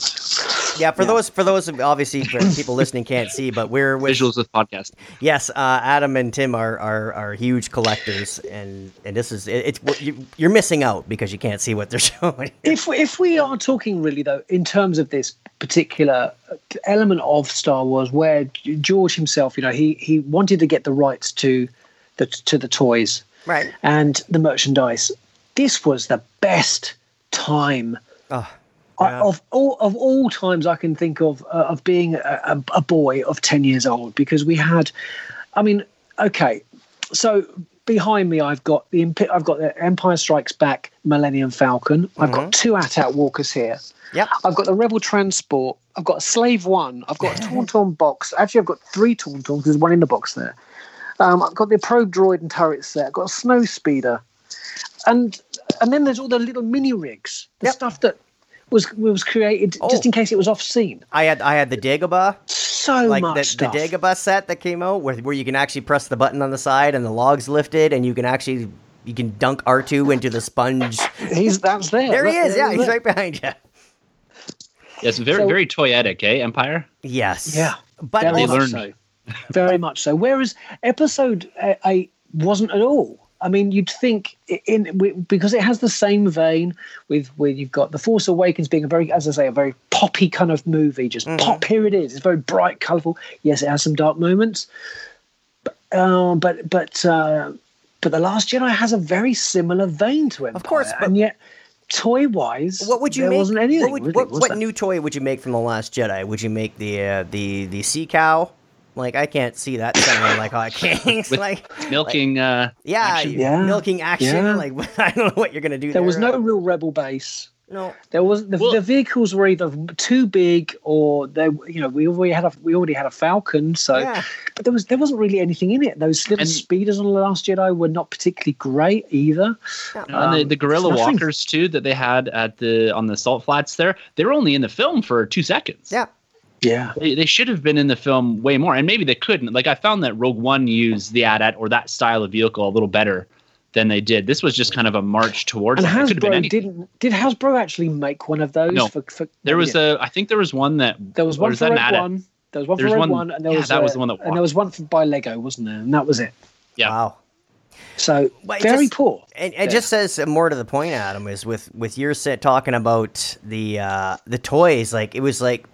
S1: Yeah, for those for those obviously for people listening can't see, but we're with
S12: Visuals with podcast.
S1: yes, uh, Adam and Tim are, are are huge collectors, and and this is it, it's you, you're missing out because you can't see what they're showing.
S11: If if we are talking really though, in terms of this particular element of Star Wars, where George himself, you know, he he wanted to get the rights to the to the toys
S1: Right.
S11: and the merchandise. This was the best time
S1: Oh,
S11: I- of all of all times I can think of uh, of being a, a, boy of ten years old because we had, I mean, okay, so behind me I've got the I've got the Empire Strikes Back Millennium Falcon. I've
S1: Mm-hmm.
S11: got two AT-AT walkers here.
S1: Yep.
S11: I've got the Rebel Transport. I've got a Slave One. I've got a Tauntaun box. Actually, I've got three Tauntauns because there's one in the box there. Um, I've got the probe droid and turrets there. I've got a snow speeder, and and then there's all the little mini rigs, the
S1: Yep.
S11: stuff that was was created just
S1: Oh.
S11: in case it was off scene.
S1: I had I had the Dagobah,
S11: So
S1: like
S11: much
S1: the, the. Dagobah set that came out where where you can actually press the button on the side and the logs lifted, and you can actually you can dunk R two into the sponge.
S11: He's that's there.
S1: There he is. Yeah,
S11: Look.
S1: he's right behind you.
S12: Yes. Very
S11: So-
S12: very toyetic, eh? Empire.
S1: Yes.
S11: Yeah,
S1: But
S11: very
S12: They
S1: also-
S11: much
S12: learned.
S11: so. Very much so. Whereas episode uh, eight wasn't at all. I mean, you'd think in because it has the same vein with where you've got the Force Awakens being a very, as I say, a very poppy kind of movie. Just
S1: Mm-hmm.
S11: pop. Here it is. It's very bright, colourful. Yes, it has some dark moments, but uh, but but uh, but the Last Jedi has a very similar vein to Empire.
S1: Of course, but-
S11: and yet toy wise,
S1: What would you
S11: there
S1: make?
S11: wasn't anything.
S1: what would-
S11: really,
S1: what, what new toy would you make from the Last Jedi? Would you make the uh, the the sea cow? Like I can't see that sounding like hot kings.
S12: With
S1: like
S12: Milking. uh,
S1: yeah,
S12: action.
S11: Yeah.
S1: milking action.
S11: Yeah.
S1: Like I don't know what you're gonna do.
S11: There was no real rebel base.
S1: no.
S11: There was the,
S12: Well-
S11: the vehicles were either too big or they, you know, we already had a we already had a Falcon, so
S1: Yeah.
S11: but there was there wasn't really anything in it. Those little
S12: And-
S11: speeders on the Last Jedi were not particularly great either.
S12: and the, the gorilla
S11: Um,
S12: walkers too that they had at the on the salt flats there. They were only in the film for two seconds.
S1: Yeah.
S11: Yeah,
S12: They, they should have been in the film way more, and maybe they couldn't. Like I found that Rogue One used the AT-AT or that style of vehicle a little better than they did. This was just kind of a march towards.
S11: and
S12: it. It could have been
S11: Hasbro didn't did Hasbro actually make one of those?
S12: No.
S11: for, for
S12: There was
S11: yeah.
S12: a. I think there was one that
S11: there was one
S12: is
S11: for
S12: that
S11: Rogue
S12: AT-AT?
S11: One. There was one for
S12: There's
S11: Rogue
S12: one-
S11: One, and there
S12: yeah,
S11: was
S12: that was
S11: uh,
S12: the one that
S11: and there was one for by Lego, wasn't there? And that was it.
S12: Yeah.
S1: Wow.
S11: So
S1: But it
S11: very
S1: just-
S11: poor.
S1: And it
S11: Yeah.
S1: just says more to the point, Adam, is with with your set talking about the uh, the toys. Like it was like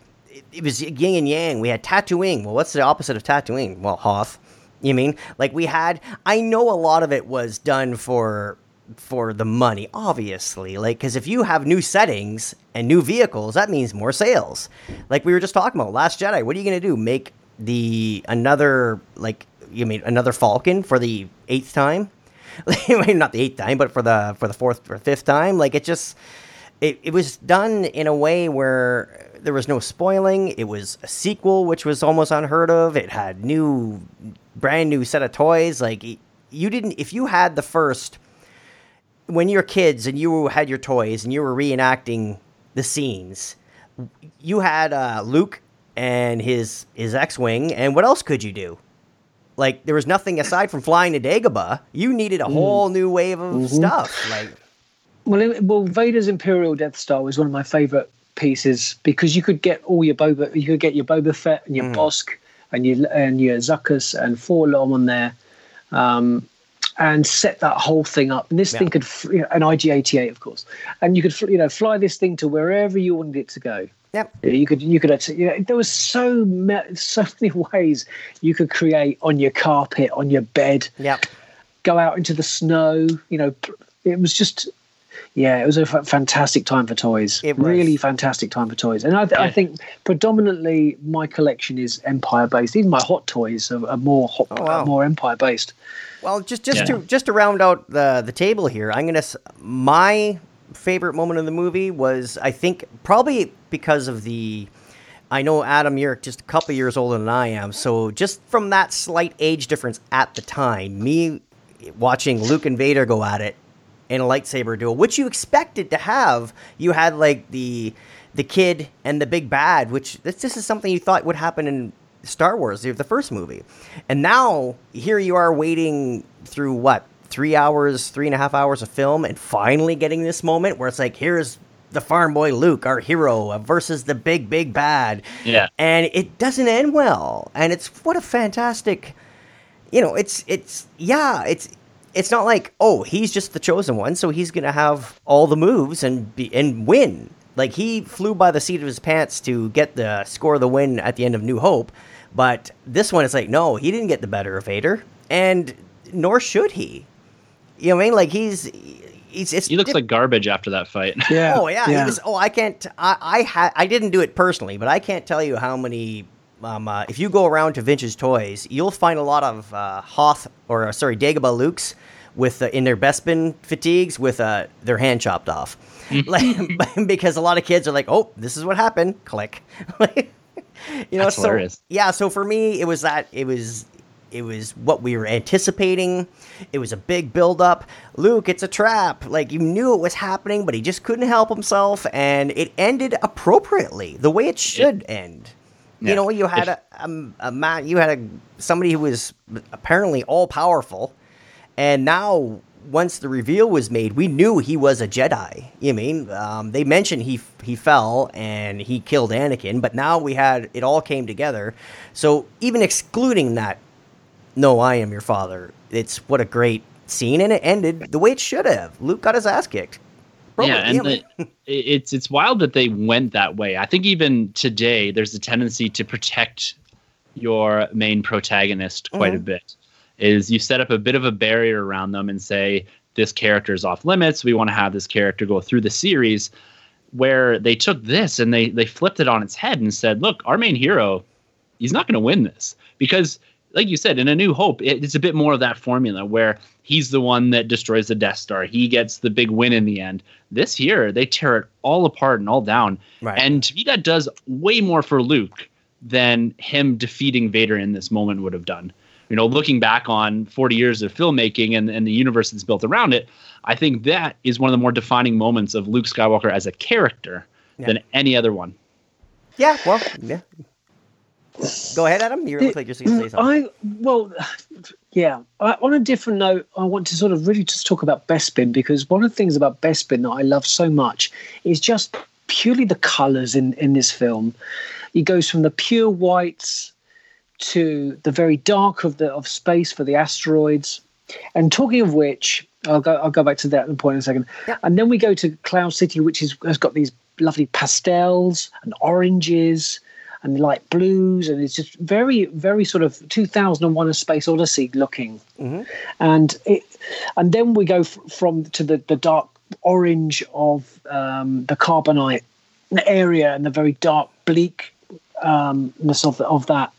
S1: it, was yin and yang. We had Tatooine. Well, what's the opposite of Tatooine? Well, Hoth. You mean like we had? I know a lot of it was done for for the money, obviously. Like because if you have new settings and new vehicles, that means more sales. Like we were just talking about Last Jedi. What are you gonna do? Make the another like you mean another Falcon for the eighth time? not the eighth time, but for the for the fourth or fifth time. Like it just it, it was done in a way where there was no spoiling. It was a sequel, which was almost unheard of. It had new, brand new set of toys. Like you didn't if you had the first when you're kids and you had your toys and you were reenacting the scenes, you had uh, Luke and his his X-wing, and what else could you do? Like there was nothing aside from flying to Dagobah. You needed a
S11: Mm.
S1: whole new wave of
S11: Mm-hmm.
S1: stuff. Like
S11: Well, it- well, Vader's Imperial Death Star was one of my favorite pieces because you could get all your Boba, you could get your Boba Fett and your
S1: Mm.
S11: Bossk and your and your Zuckuss and four 4-LOM on there, um, and set that whole thing up. And this
S1: Yeah.
S11: thing could, you know, an IG88, of course, and you could, you know, fly this thing to wherever you wanted it to go.
S1: Yep.
S11: You could, you could, you know, there was so ma- so many ways you could create on your carpet, on your bed
S1: Yep.
S11: go out into the snow. You know, it was just, yeah, it was a fantastic time for toys.
S1: It was.
S11: Really fantastic time for toys. And I, th- I think predominantly my collection is Empire based. Even my hot toys are, are more hot,
S1: Oh, wow.
S11: are more Empire based.
S1: Well, just just
S12: Yeah.
S1: to just to round out the the table here, I'm gonna s- my favorite moment of the movie was I think probably because of the. I know Adam, you're just a couple years older than I am, so just from that slight age difference at the time, me watching Luke and Vader go at it in a lightsaber duel, which you expected to have, you had like the the kid and the big bad, which this, this is something you thought would happen in Star Wars, the the first movie, and now here you are waiting through what three hours, three and a half hours of film, and finally getting this moment where it's like, here's the farm boy Luke, our hero, versus the big big bad,
S12: Yeah.
S1: and it doesn't end well, and it's what a fantastic you know, it's it's yeah, it's it's not like oh he's just the chosen one, so he's gonna have all the moves and be and win. Like he flew by the seat of his pants to get the score of the win at the end of New Hope, but this one it's like no, he didn't get the better of Vader, and nor should he. You know what I mean? Like he's he's it's
S12: He looks
S1: dip-
S12: like garbage after that fight.
S11: Yeah.
S1: Oh yeah, It was, oh I can't. I I had I didn't do it personally, but I can't tell you how many. Um, uh, if you go around to Vintage Toys, you'll find a lot of uh, Hoth or uh, sorry Dagobah Lukes with uh, in their Bespin fatigues with uh, their hand chopped off, like, because a lot of kids are like, oh, this is what happened. Click. you know,
S12: That's
S1: so
S12: hilarious.
S1: yeah. So for me, it was that it was it was what we were anticipating. It was a big build up. Luke, it's a trap. Like you knew it was happening, but he just couldn't help himself, and it ended appropriately, the way it should end. You
S12: Yeah.
S1: know, you had a, a, a man, you had a somebody who was apparently all powerful, and now once the reveal was made, we knew he was a Jedi. You mean um, they mentioned he he fell and he killed Anakin, but now we had it all came together. So even excluding that, no, I am your father. It's what a great scene, and it ended the way it should have. Luke got his ass kicked. Probably,
S12: yeah, and the, it's it's wild that they went that way. I think even today there's a tendency to protect your main protagonist quite a
S1: Mhm.
S12: bit. Is you set up a bit of a barrier around them and say this character is off limits. We want to have this character go through the series. Where they took this and they they flipped it on its head and said, "Look, our main hero, he's not going to win this because." Like you said, in A New Hope, it- it's a bit more of that formula where he's the one that destroys the Death Star. He gets the big win in the end. This here, they tear it all apart and all down.
S1: Right.
S12: And to me, that does way more for Luke than him defeating Vader in this moment would have done. You know, looking back on 40 years of filmmaking and, and the universe that's built around it, I think that is one of the more defining moments of Luke Skywalker as a character than any other one.
S1: yeah, well, yeah. Go ahead, Adam. You like you're going to say something.
S11: I well, yeah. I, on a different note, I want to sort of really just talk about Bespin because one of the things about Bespin that I love so much is just purely the colors in in this film. It goes from the pure whites to the very dark of the of space for the asteroids. And talking of which, I'll go I'll go back to that in a point in a second. And then we go to Cloud City, which is has got these lovely pastels and oranges and light blues, and it's just very, very sort of 2001: A Space Odyssey looking. Mm-hmm. And it, and then we go f- from to the the dark orange of um, the carbonite area and the very dark bleakness um, of of that.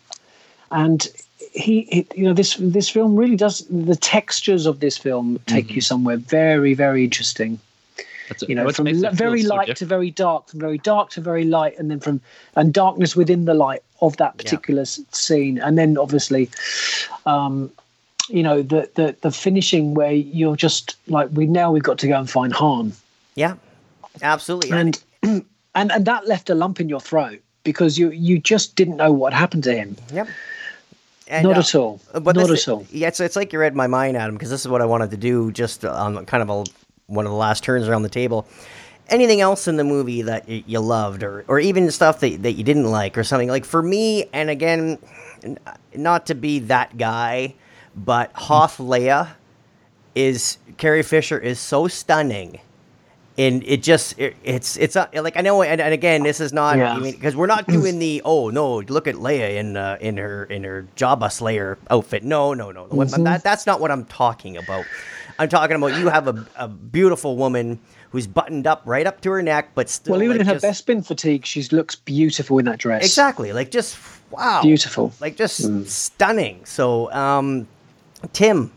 S11: And he, he, you know, this this film really does the textures of this film take mm-hmm. you somewhere very, very interesting
S12: That's
S11: you know, from
S12: makes it
S11: very
S12: so
S11: light to very dark, from very dark to very light, and then from and darkness within the light of that particular s scene, and then obviously, um, you know the, the the finishing where you're just like we now we've got to go and find Han
S1: Yeah, absolutely.
S11: and and and that left a lump in your throat because you you just didn't know what happened to him.
S1: Yep. And,
S11: Not
S1: uh,
S11: at all.
S1: But
S11: Not
S1: this-
S11: at all.
S1: Yeah, so it's like you read my mind, Adam, because this is what I wanted to do just on kind of a, one of the last turns around the table. Anything else in the movie that y- you loved, or, or even stuff that, that you didn't like, or something? Like for me, and again, n- not to be that guy, but Hoth Leia is, Carrie Fisher is so stunning. And it just it, it's it's uh, like I know and, and again this is not
S11: Yeah.
S1: I mean because we're not doing the oh no look at Leia in uh, in her in her Jabba Slayer outfit no no no What-
S11: Mm-hmm.
S1: that that's not what I'm talking about I'm talking about you have a, a beautiful woman who's buttoned up right up to her neck but still
S11: Well, even
S1: like,
S11: in her
S1: just-
S11: Bespin fatigue, she looks beautiful in that dress.
S1: exactly like just wow
S11: Beautiful.
S1: like just
S11: Mm.
S1: stunning so um Tim,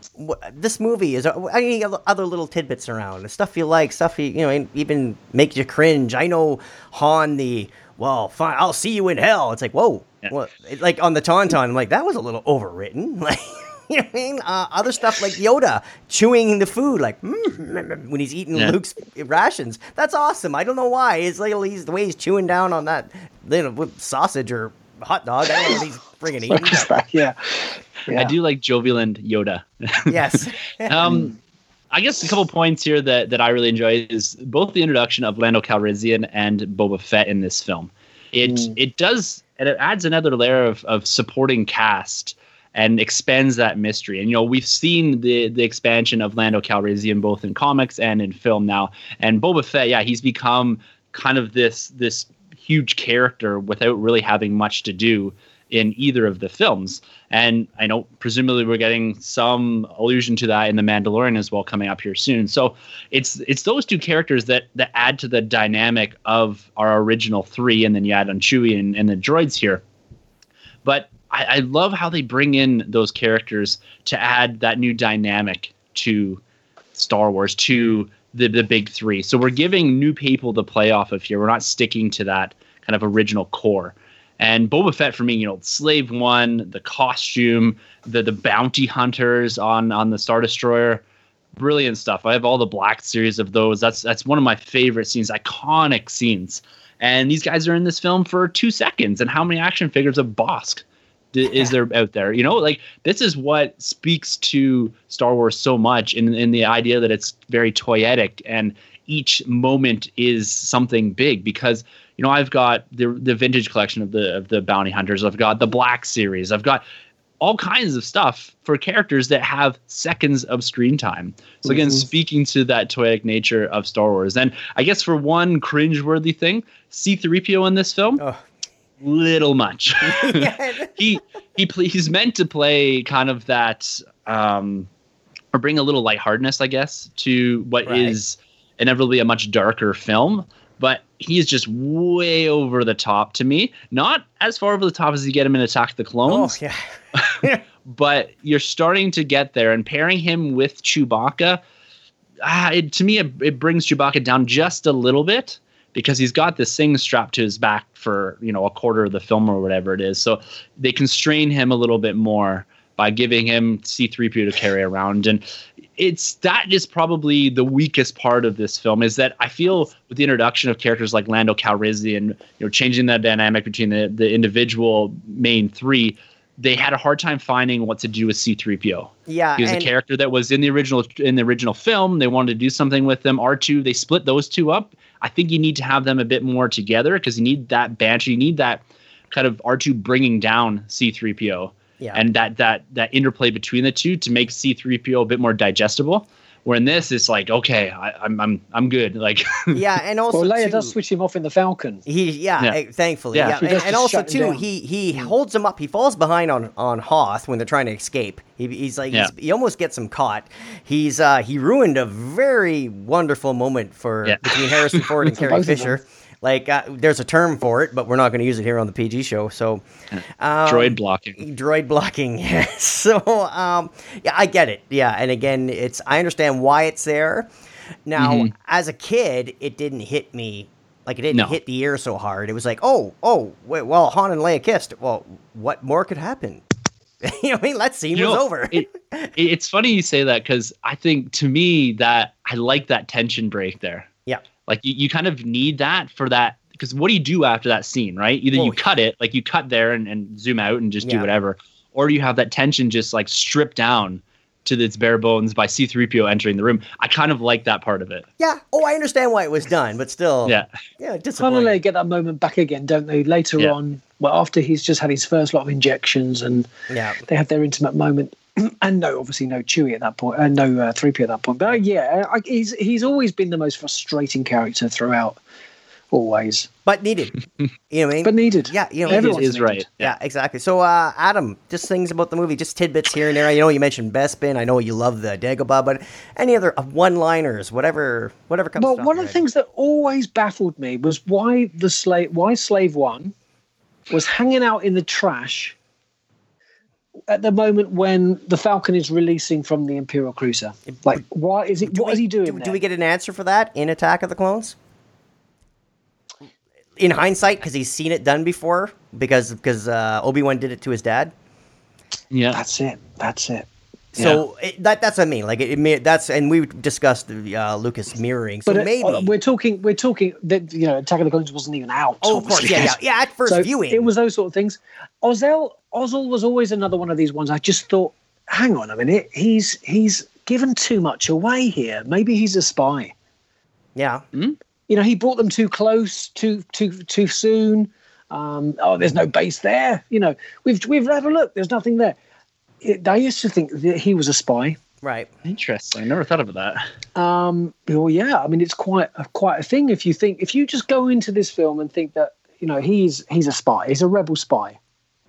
S1: this movie is any other other little tidbits around stuff you like, stuff you you know even make you cringe. I know Han the well, fine, I'll see you in hell. It's like whoa, what? it- like on the Tauntaun, I'm like that was a little overwritten. Like you know what I mean? Uh, other stuff like Yoda chewing the food, like mm, when he's eating
S12: Yeah.
S1: Luke's rations. That's awesome. I don't know why. It's like he's the way he's chewing down on that you know, sausage or hot dog. I don't know what he's friggin' eating.
S11: yeah. yeah.
S12: I do like Joviland Yoda.
S1: yes.
S12: um, I guess a couple points here that, that I really enjoy is both the introduction of Lando Calrissian and Boba Fett in this film. It it does and it adds another layer of, of supporting cast and expands that mystery. And you know we've seen the the expansion of Lando Calrissian both in comics and in film now. And Boba Fett, yeah, he's become kind of this this huge character without really having much to do in either of the films. And I know presumably we're getting some allusion to that in The Mandalorian as well coming up here soon. So it's it's those two characters that that add to the dynamic of our original three, and then you add on Chewie and, and the droids here. But I, I love how they bring in those characters to add that new dynamic to Star Wars, to the, the big three. So we're giving new people to play off of here. We're not sticking to that kind of original core. And Boba Fett for me, you know, Slave One, the costume, the the bounty hunters on on the Star Destroyer, brilliant stuff. I have all the Black series of those. That's that's one of my favorite scenes, iconic scenes. And these guys are in this film for two seconds. And how many action figures of Bossk d- is there out there? You know, like this is what speaks to Star Wars so much in in the idea that it's very toyetic and each moment is something big because you know I've got the the vintage collection of the of the bounty hunters. I've got the Black series. I've got all kinds of stuff for characters that have seconds of screen time. So again, mm-hmm. speaking to that toyetic nature of Star Wars, and I guess for one cringeworthy thing, C-3PO in this film,
S1: Oh.
S12: Little much. he he pl- he's meant to play kind of that um, or bring a little lightheartedness, I guess, to what is
S1: Right.
S12: inevitably a much darker film. But he's just way over the top to me. Not as far over the top as you get him in Attack the
S1: Oh
S12: Clones,
S1: yeah.
S12: but you're starting to get there. And pairing him with Chewbacca, ah, it, to me, it, it brings Chewbacca down just a little bit because he's got this thing strapped to his back for you know a quarter of the film or whatever it is. So they constrain him a little bit more by giving him C3PO to carry around and it's that is probably the weakest part of this film is that I feel with the introduction of characters like Lando Calrissian, you know, changing that dynamic between the the individual main three, they had a hard time finding what to do with C3PO.
S1: Yeah,
S12: He was
S1: and-
S12: a character that was in the original in the original film. They wanted to do something with them. R2, they split those two up. I think you need to have them a bit more together because you need that banter. You need that kind of R2 bringing down C3PO.
S1: Yeah.
S12: And that that that interplay between the two to make C3PO a bit more digestible. Where in this, it's like, okay, I, I'm I'm I'm good. Like,
S1: yeah, and also
S11: well, Leia
S1: too,
S11: does switch him off in the Falcon.
S1: He yeah,
S12: Yeah.
S1: eh, thankfully
S12: Yeah.
S1: yeah,
S11: She
S1: and, and also too he he holds him up. He falls behind on on Hoth when they're trying to escape. He, he's like
S12: Yeah.
S1: he's, he almost gets him caught. He's uh he ruined a very wonderful moment for
S12: Yeah.
S1: between Harrison Ford and
S11: For
S1: Carrie
S11: both of
S1: Fisher. Like uh, there's a term for it, but we're not going to use it here on the PG show. So um,
S12: droid blocking.
S1: droid blocking yes so um yeah i get it yeah and again it's i understand why it's there now
S12: Mm-hmm.
S1: as a kid it didn't hit me like it didn't
S12: No.
S1: hit the ear so hard it was like oh oh wait, well han and leia kissed well what more could happen you know, what I mean, that scene
S12: You
S1: was
S12: know,
S1: over.
S12: it, it- it's funny you say that because I think to me that I like that tension break there.
S1: yeah,
S12: Like you, you kind of need that for that because what do you do after that scene, right? Either
S1: Oh,
S12: you cut it, like you cut there and, and zoom out and just do whatever, or you have that tension just like stripped down to its bare bones by C3PO entering the room. I kind of like that part of it.
S1: yeah. Oh, I understand why it was done, but still,
S12: Yeah.
S1: yeah, disappointing.
S11: Finally, they get that moment back again, don't they? Later
S12: Yeah.
S11: on, well, after he's just had his first lot of injections, and
S1: Yeah.
S11: they have their intimate moment. and no, obviously no Chewie at that point, and no uh, three P at that point. But uh, yeah, I, he's he's always been the most frustrating character throughout, always.
S1: but needed. You know what I mean?
S11: But needed.
S1: Yeah, you know,
S12: He
S11: Everyone's
S12: is
S11: needed.
S12: right.
S1: Yeah, exactly. So, uh, Adam, just things about the movie, just tidbits here and there. You know, you mentioned Bespin. I know you love the Dagobah, but any other uh, one-liners, whatever, whatever comes. Up.
S11: Well,
S1: to
S11: one of the
S1: head.
S11: things that always baffled me was why the slave, why Slave One, was hanging out in the trash at the moment when the Falcon is releasing from the Imperial cruiser. Like, why is it?
S1: Do
S11: What is
S1: we-
S11: he doing?
S1: Do, do we get an answer for that in Attack of the Clones? In hindsight, because he's seen it done before, because because uh, Obi Wan did it to his dad.
S12: Yeah.
S11: That's it. That's it.
S1: So it, that that's what I mean. Like it, it may, that's and we discussed uh, Lucas mirroring. So
S11: But uh,
S1: maybe
S11: uh, we're talking. We're talking that you know, Attack of the Clones wasn't even out.
S1: Oh, of course, yeah, yeah, yeah. At first
S11: So
S1: viewing,
S11: it was those sort of things. Ozel Ozzel was always another one of these ones. I just thought, hang on a minute, he's he's given too much away here. Maybe he's a spy.
S1: yeah.
S11: You know, he brought them too close, too too too soon. Um, oh, there's no base there. You know, we've we've had a look. There's nothing there. It, I used to think that he was a spy.
S1: Right.
S12: Interesting. I never thought of that.
S11: Um, well, yeah, I mean, it's quite a, quite a thing. If you think, if you just go into this film and think that you know he's he's a spy, he's a rebel spy,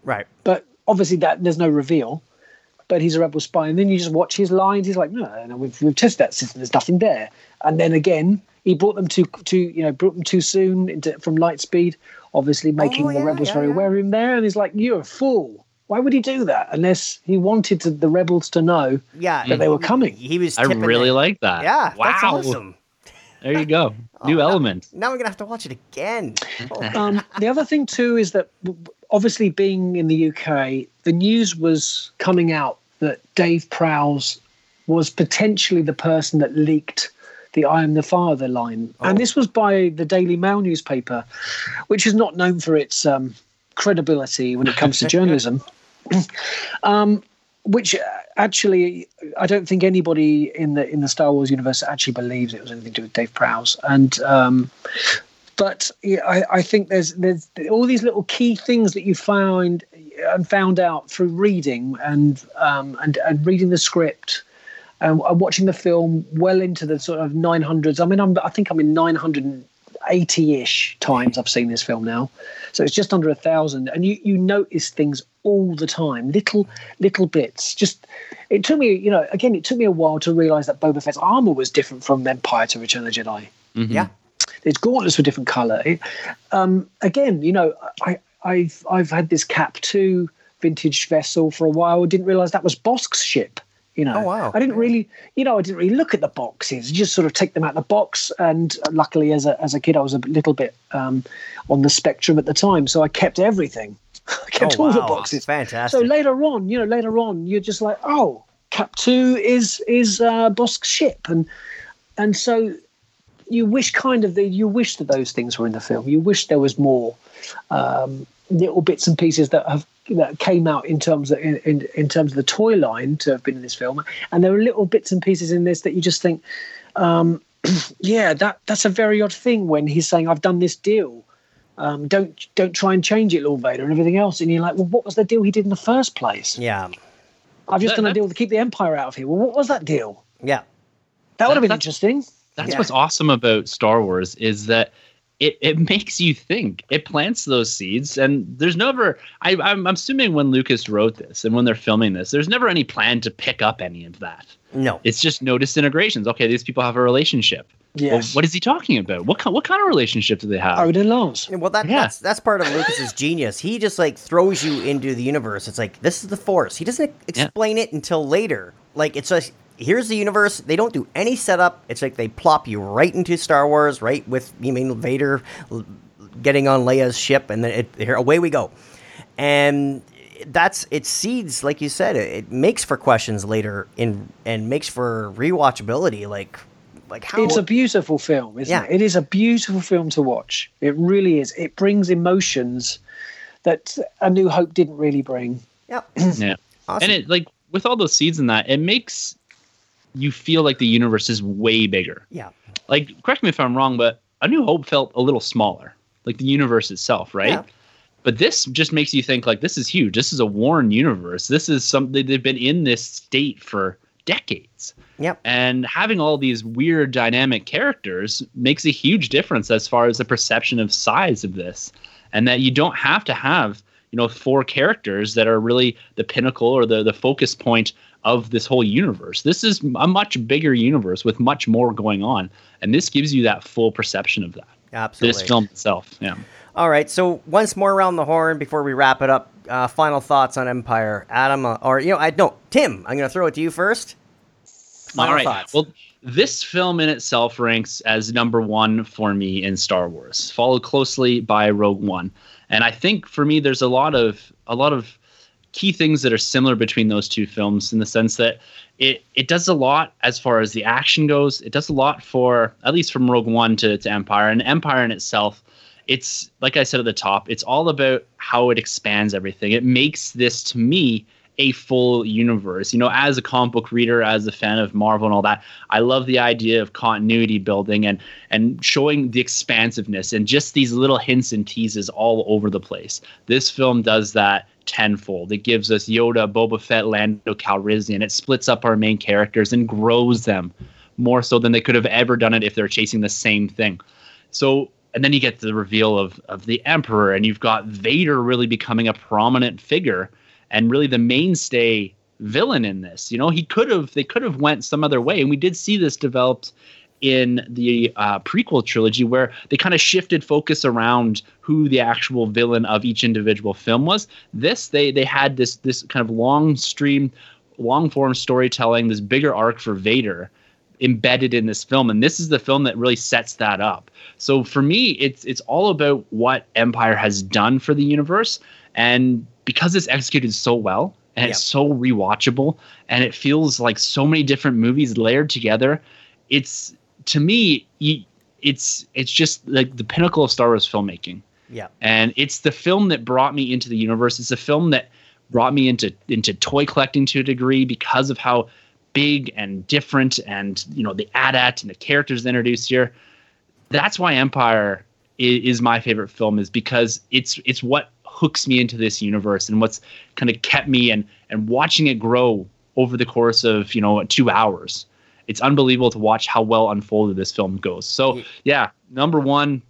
S1: Right.
S11: but obviously that there's no reveal. But he's a rebel spy, and then you just watch his lines. He's like, no, no we've we've tested that system. There's nothing there. And then again, he brought them too too you know brought them too soon into, from Lightspeed, obviously making
S1: Oh,
S11: the rebels
S1: yeah,
S11: very
S1: yeah.
S11: aware of him there. And he's like, you're a fool. Why would he do that unless he wanted to, the rebels to know
S1: Yeah.
S11: that they were coming?
S1: He was.
S12: I really
S1: it.
S12: like that.
S1: Yeah.
S12: Wow.
S1: That's awesome.
S12: There you go. New
S1: now-
S12: element.
S1: Now we're gonna have to watch it again. Oh,
S11: um, the other thing too is that obviously being in the UK, the news was coming out that Dave Prowse was potentially the person that leaked the "I am the father" line, and this was by the Daily Mail newspaper, which is not known for its um, credibility when it comes to journalism. um, which uh, actually, I don't think anybody in the in the Star Wars universe actually believes it was anything to do with Dave Prowse, and um, but yeah, I, I think there's there's all these little key things that you find and found out through reading and um, and, and reading the script and, and watching the film well into the sort of 900s. I mean, I'm, I think I'm in 980-ish times I've seen this film now, so it's just under a thousand. And you you notice things all the time, little little bits. Just it took me, you know, again, it took me a while to realize that Boba Fett's armor was different from Empire to Return of the Jedi
S1: yeah.
S11: its gauntlets were different color. It, um, again, you know, I, I've I've had this Cap two vintage vessel for a while. I didn't realize that was Bossk's ship. You know,
S1: Oh, wow.
S11: I didn't really, you know, I didn't really look at the boxes. You just sort of take them out of the box. And luckily, as a as a kid, I was a little bit um, on the spectrum at the time, so I kept everything. I kept
S1: Oh,
S11: all the
S1: wow.
S11: boxes.
S1: Fantastic.
S11: So later on, you know, later on, you're just like, oh, Cap two is is uh, Bossk's ship, and and so you wish kind of the you wish that those things were in the film. You wish there was more um, little bits and pieces that have that came out in terms of in, in, in terms of the toy line to have been in this film, and there are little bits and pieces in this that you just think, um, yeah, that that's a very odd thing when he's saying I've done this deal. Um, don't don't try and change it, Lord Vader, and everything else. And you're like, well, what was the deal he did in the first place?
S1: Yeah.
S11: I've just
S12: That-
S11: done a deal to keep the Empire out of here. Well, what was that deal?
S1: Yeah.
S11: That would have been
S12: That-
S11: interesting.
S12: That's
S1: Yeah.
S12: what's awesome about Star Wars is that it, it makes you think. It plants those seeds, and there's never. I, I'm, I'm assuming when Lucas wrote this and when they're filming this, there's never any plan to pick up any of that.
S1: No.
S12: It's just no disintegrations. Okay, these people have a relationship. Well,
S11: Yes.
S12: what is he talking about? What kind, what kind of relationship do they have?
S11: Are they Lars.
S1: Well, that,
S12: Yeah.
S1: that's that's part of Lucas's genius. He just like throws you into the universe. It's like this is the Force. He doesn't explain it until later. Like it's just here's the universe. They don't do any setup. It's like they plop you right into Star Wars, right with you mean Vader getting on Leia's ship, and then it, here away we go. And that's it seeds like you said it, it makes for questions later in and makes for rewatchability like like how
S11: It's a beautiful film, isn't
S1: Yeah.
S11: it? It is a beautiful film to watch. It really is. It brings emotions that A New Hope didn't really bring.
S1: Yep.
S12: Yeah.
S1: Awesome.
S12: And it like with all those seeds in that, it makes you feel like the universe is way bigger.
S1: yeah.
S12: Like, correct me if I'm wrong, but A New Hope felt a little smaller, like the universe itself, right?
S1: Yeah.
S12: But this just makes you think like this is huge. This is a worn universe. This is something they've been in this state for decades.
S1: Yep.
S12: And having all these weird dynamic characters makes a huge difference as far as the perception of size of this. And that you don't have to have, you know, four characters that are really the pinnacle or the, the focus point of this whole universe. This is a much bigger universe with much more going on. And this gives you that full perception of that.
S1: Absolutely.
S12: This film itself. Yeah.
S1: All right. So once more around the horn before we wrap it up. Uh, final thoughts on Empire, Adam, uh, or you know, I no, Tim. I'm going to throw it to you first. Final
S12: All right.
S1: thoughts.
S12: Well, this film in itself ranks as number one for me in Star Wars, followed closely by Rogue One. And I think for me, there's a lot of a lot of key things that are similar between those two films in the sense that it it does a lot as far as the action goes. It does a lot for at least from Rogue One to, to Empire. And Empire in itself, it's like I said at the top, it's all about how it expands everything. It makes this to me a full universe. You know, as a comic book reader, as a fan of Marvel and all that, I love the idea of continuity building and and showing the expansiveness and just these little hints and teases all over the place. This film does that tenfold. It gives us Yoda, Boba Fett, Lando Calrissian. It splits up our main characters and grows them more so than they could have ever done it if they're chasing the same thing. So and then you get the reveal of of the Emperor, and you've got Vader really becoming a prominent figure and really the mainstay villain in this. You know, he could have they could have went some other way, and we did see this developed in the uh, prequel trilogy where they kind of shifted focus around who the actual villain of each individual film was. This they they had this this kind of long stream, long form storytelling, this bigger arc for Vader embedded in this film and this is the film that really sets that up so for me it's it's all about what empire has done for the universe and because it's executed so well and it's so rewatchable and it feels like so many different movies layered together it's to me you, it's it's just like the pinnacle of star wars filmmaking.
S1: Yeah.
S12: and it's the film that brought me into the universe. It's a film that brought me into into toy collecting to a degree because of how big and different and you know the AT-AT and the characters introduced here. That's why empire is, is my favorite film is because it's it's what hooks me into this universe and what's kind of kept me and and watching it grow over the course of you know two hours it's unbelievable to watch how well unfolded this film goes so yeah number one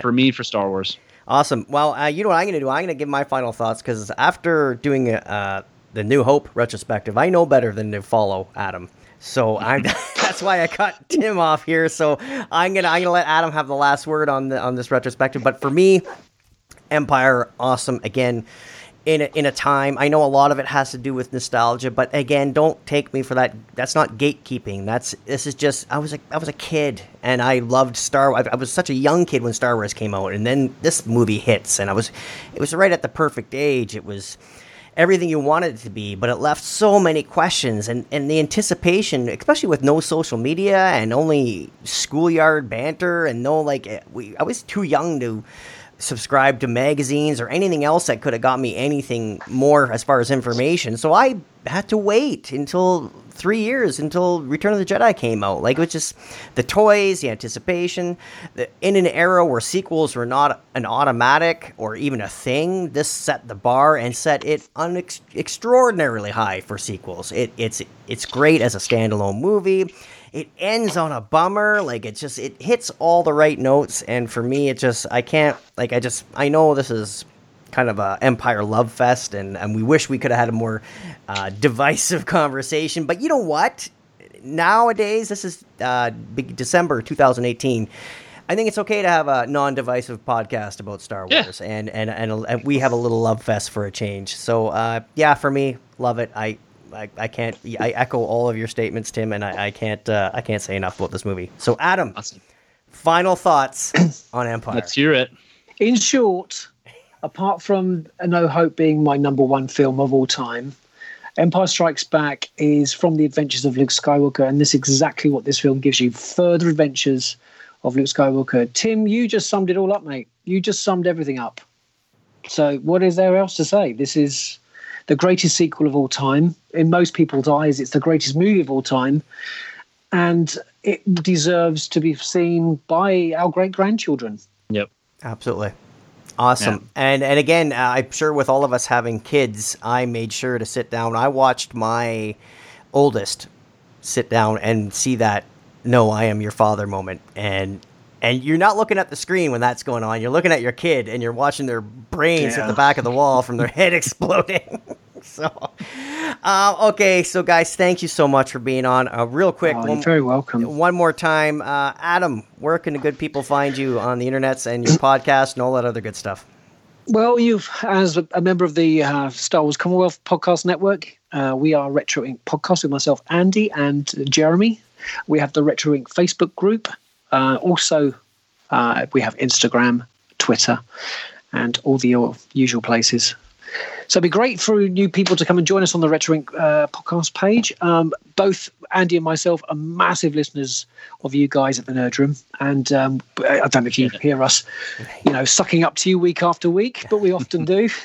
S12: for me for star wars
S1: Awesome. Well, uh, you know what I'm going to do? I'm going to give my final thoughts because after doing uh, the New Hope retrospective, I know better than to follow Adam. So I'm, that's why I cut Tim off here. So I'm gonna I'm gonna let Adam have the last word on the on this retrospective. But for me, Empire, awesome again. In a, in a time, I know a lot of it has to do with nostalgia, but again, don't take me for that. That's not gatekeeping. That's this is just I was a I was a kid and I loved Star. I, I was such a young kid when Star Wars came out, and then this movie hits, and I was it was right at the perfect age. It was everything you wanted it to be, but it left so many questions and, and the anticipation, especially with no social media and only schoolyard banter and no like eh, we I was too young to subscribe to magazines or anything else that could have got me anything more as far as information. So I had to wait until three years until Return of the Jedi came out. Like it was just the toys, the anticipation. The, in an era where sequels were not an automatic or even a thing, this set the bar and set it unex- extraordinarily high for sequels. It, it's it's great as a standalone movie. It ends on a bummer. Like it just it hits all the right notes. And for me, it just I can't like I just I know this is kind of a Empire love fest, and, and we wish we could have had a more uh, divisive conversation. But you know what? Nowadays, this is uh, big December 2018. I think it's okay to have a non-divisive podcast about Star
S12: Yeah.
S1: Wars, and, and and and we have a little love fest for a change. So uh, yeah, for me, love it. I. I, I can't. I echo all of your statements, Tim, and I, I can't. Uh, I can't say enough about this movie. So, Adam,
S12: Awesome.
S1: final thoughts on Empire.
S12: let's hear it
S11: In short, apart from No Hope being my number one film of all time, Empire Strikes Back is from the adventures of Luke Skywalker, and this is exactly what this film gives you further adventures of Luke Skywalker. Tim, you just summed it all up, mate. You just summed everything up. So, what is there else to say? This is the greatest sequel of all time. In most people's eyes, it's the greatest movie of all time. And it deserves to be seen by our great grandchildren.
S12: Yep.
S1: Absolutely. Awesome. And and again, uh, I'm sure with all of us having kids, I made sure to sit down. I watched my oldest sit down and see that no, I am your father moment. And and you're not looking at the screen when that's going on. You're looking at your kid and you're watching their brains
S11: Yeah.
S1: the back of the wall from their head exploding. so, uh, okay, so guys, thank you so much for being on. Uh, real quick,
S11: Oh,
S1: one-
S11: very welcome.
S1: one more time, uh, Adam, where can the good people find you on the internets and your podcast and all that other good stuff?
S11: Well, you've, as a a member of the uh, Star Wars Commonwealth Podcast Network, uh, we are Retro Inc. Podcast with myself, Andy, and Jeremy. We have the Retro Inc. Facebook group. Uh, also, uh, we have Instagram, Twitter, and all the usual places. So it'd be great for new people to come and join us on the Retro Inc. Uh, podcast page. Um, both Andy and myself are massive listeners of you guys at the Nerd Room, and um, I don't know if you hear us, you know, sucking up to you week after week, but we often do.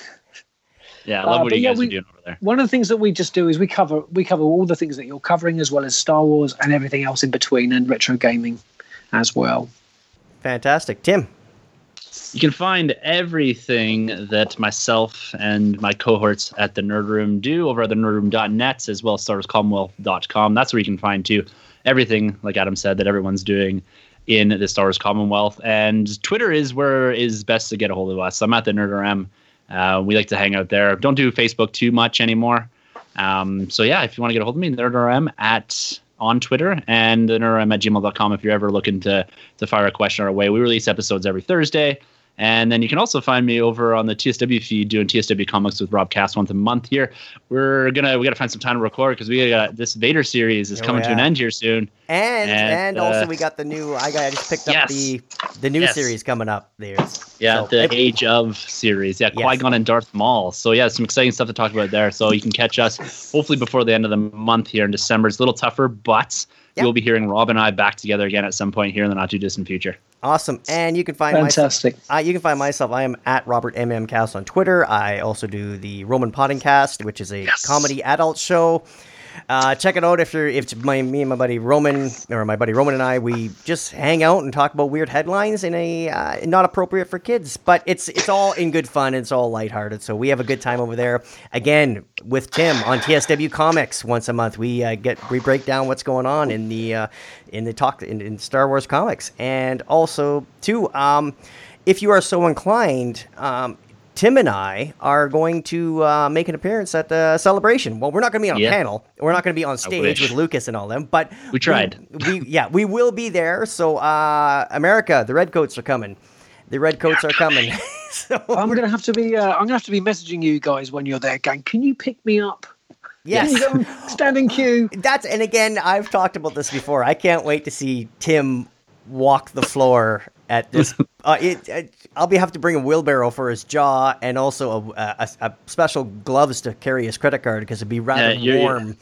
S12: Yeah, I love
S11: Uh,
S12: what you
S11: yeah,
S12: guys
S11: we-
S12: are doing over there.
S11: One of the things that we just do is we cover we cover all the things that you're covering, as well as Star Wars and everything else in between, and retro gaming as well.
S1: Fantastic. Tim.
S12: You can find everything that myself and my cohorts at the Nerd Room do over at the nerdroom.net as well as starscommonwealth.com. That's where you can find too everything, like Adam said, that everyone's doing in the Star Wars Commonwealth. And Twitter is where is best to get a hold of us. I'm at the Nerdoram. Uh, we like to hang out there. Don't do Facebook too much anymore. Um, so yeah, if you want to get a hold of me, Nerdoram at on Twitter and the Nerdoram at gmail.com if you're ever looking to to fire a question our way. We release episodes every Thursday. And then you can also find me over on the TSW feed doing TSW comics with Rob Cass once a month here. We're gonna we gotta find some time to record because we got this Vader series is
S1: Oh,
S12: coming to an end here soon.
S1: And and,
S12: And,
S1: also
S12: uh,
S1: we got the new I got I just picked up the the new
S12: Yes.
S1: series coming up there.
S12: Yeah,
S1: So,
S12: the
S1: if-
S12: Age of series. Yeah,
S1: Yes.
S12: Qui Gon and Darth Maul. So yeah, some exciting stuff to talk about there. So you can catch us hopefully before the end of the month here in December. It's a little tougher, but
S1: Yeah.
S12: you'll be hearing Rob and I back together again at some point here in the not too distant future.
S1: Awesome. And you can find
S11: Fantastic.
S1: myself. Uh, you can find myself. I am at Robert MM Cast on Twitter. I also do the Roman Potting Cast, which is a comedy adult show. Uh, check it out if you're if my me and my buddy Roman or my buddy Roman and I we just hang out and talk about weird headlines in a uh, not appropriate for kids, but it's it's all in good fun. It's all lighthearted, so we have a good time over there. Again with Tim on TSW Comics once a month. We uh, get we break down what's going on in the uh, in the talk in, in Star Wars comics, and also too um, if you are so inclined. Um, Tim and I are going to uh, make an appearance at the celebration. Well, we're not going to be on a
S12: Yeah.
S1: panel. We're not going to be on stage with Lucas and all them, but
S12: We tried.
S1: We, yeah, we will be there. So, uh, America, the Redcoats are coming. The Redcoats are coming. so,
S11: I'm gonna have to be uh, I'm gonna have to be messaging you guys when you're there, gang. Can you pick me up?
S1: yes.
S11: Can you go and stand in queue?
S1: That's and again, I've talked about this before. I can't wait to see Tim walk the floor at this. uh, it, it, I'll be have to bring a wheelbarrow for his jaw and also a, a, a special gloves to carry his credit card because it'd be rather
S12: Yeah, you're-
S1: warm.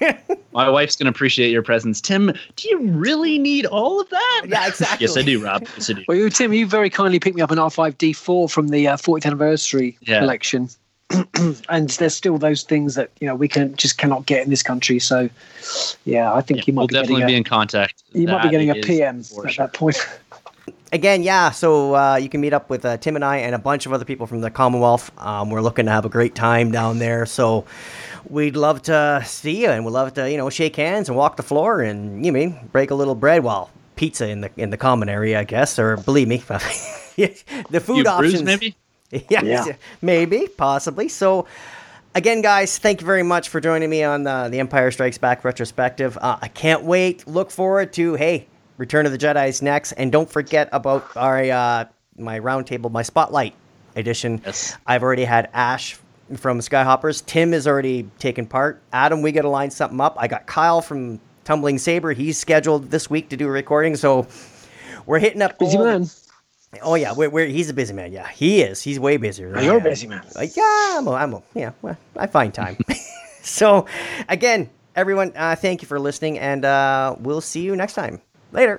S12: My wife's gonna appreciate your presence. Tim, do you really need all of that?
S1: Yeah, exactly.
S12: yes, I do, Rob. Yes, I do.
S11: Well, you, Tim, you very kindly picked me up an R5D4 from the uh, 40th anniversary
S12: Yeah.
S11: collection. and there's still those things that you know we can just cannot get in this country. So, yeah, I think you might
S12: we'll
S11: be
S12: definitely
S11: getting
S12: be in contact.
S11: you might be getting a PM
S12: for
S11: at
S12: sure.
S11: that point.
S1: again, yeah. So uh, you can meet up with uh, Tim and I and a bunch of other people from the Commonwealth. Um, we're looking to have a great time down there. So we'd love to see you, and we'd love to you know shake hands and walk the floor, and you mean break a little bread. Well, pizza in the in the common area, I guess. Or believe me, the food
S12: You
S1: options.
S12: bruise, maybe?
S1: Yes,
S11: Yeah.
S1: maybe, possibly. So, again, guys, thank you very much for joining me on the, the Empire Strikes Back retrospective. Uh, I can't wait. Look forward to hey, Return of the Jedi is next, and don't forget about our uh, my roundtable, my spotlight edition.
S12: Yes.
S1: I've already had Ash from Skyhoppers. Tim has already taken part. Adam, we got to line something up. I got Kyle from Tumbling Saber. He's scheduled this week to do a recording, so we're hitting up
S11: Busy
S1: all
S11: man.
S1: Oh yeah, we're, we're, he's a busy man. Yeah, he is. He's way busier. Than
S11: Oh, you're
S1: I
S11: a
S1: am.
S11: busy man.
S1: Uh, yeah, I'm. A, I'm. A, yeah, well, I find time. so, again, everyone, uh, thank you for listening, and uh, we'll see you next time. Later.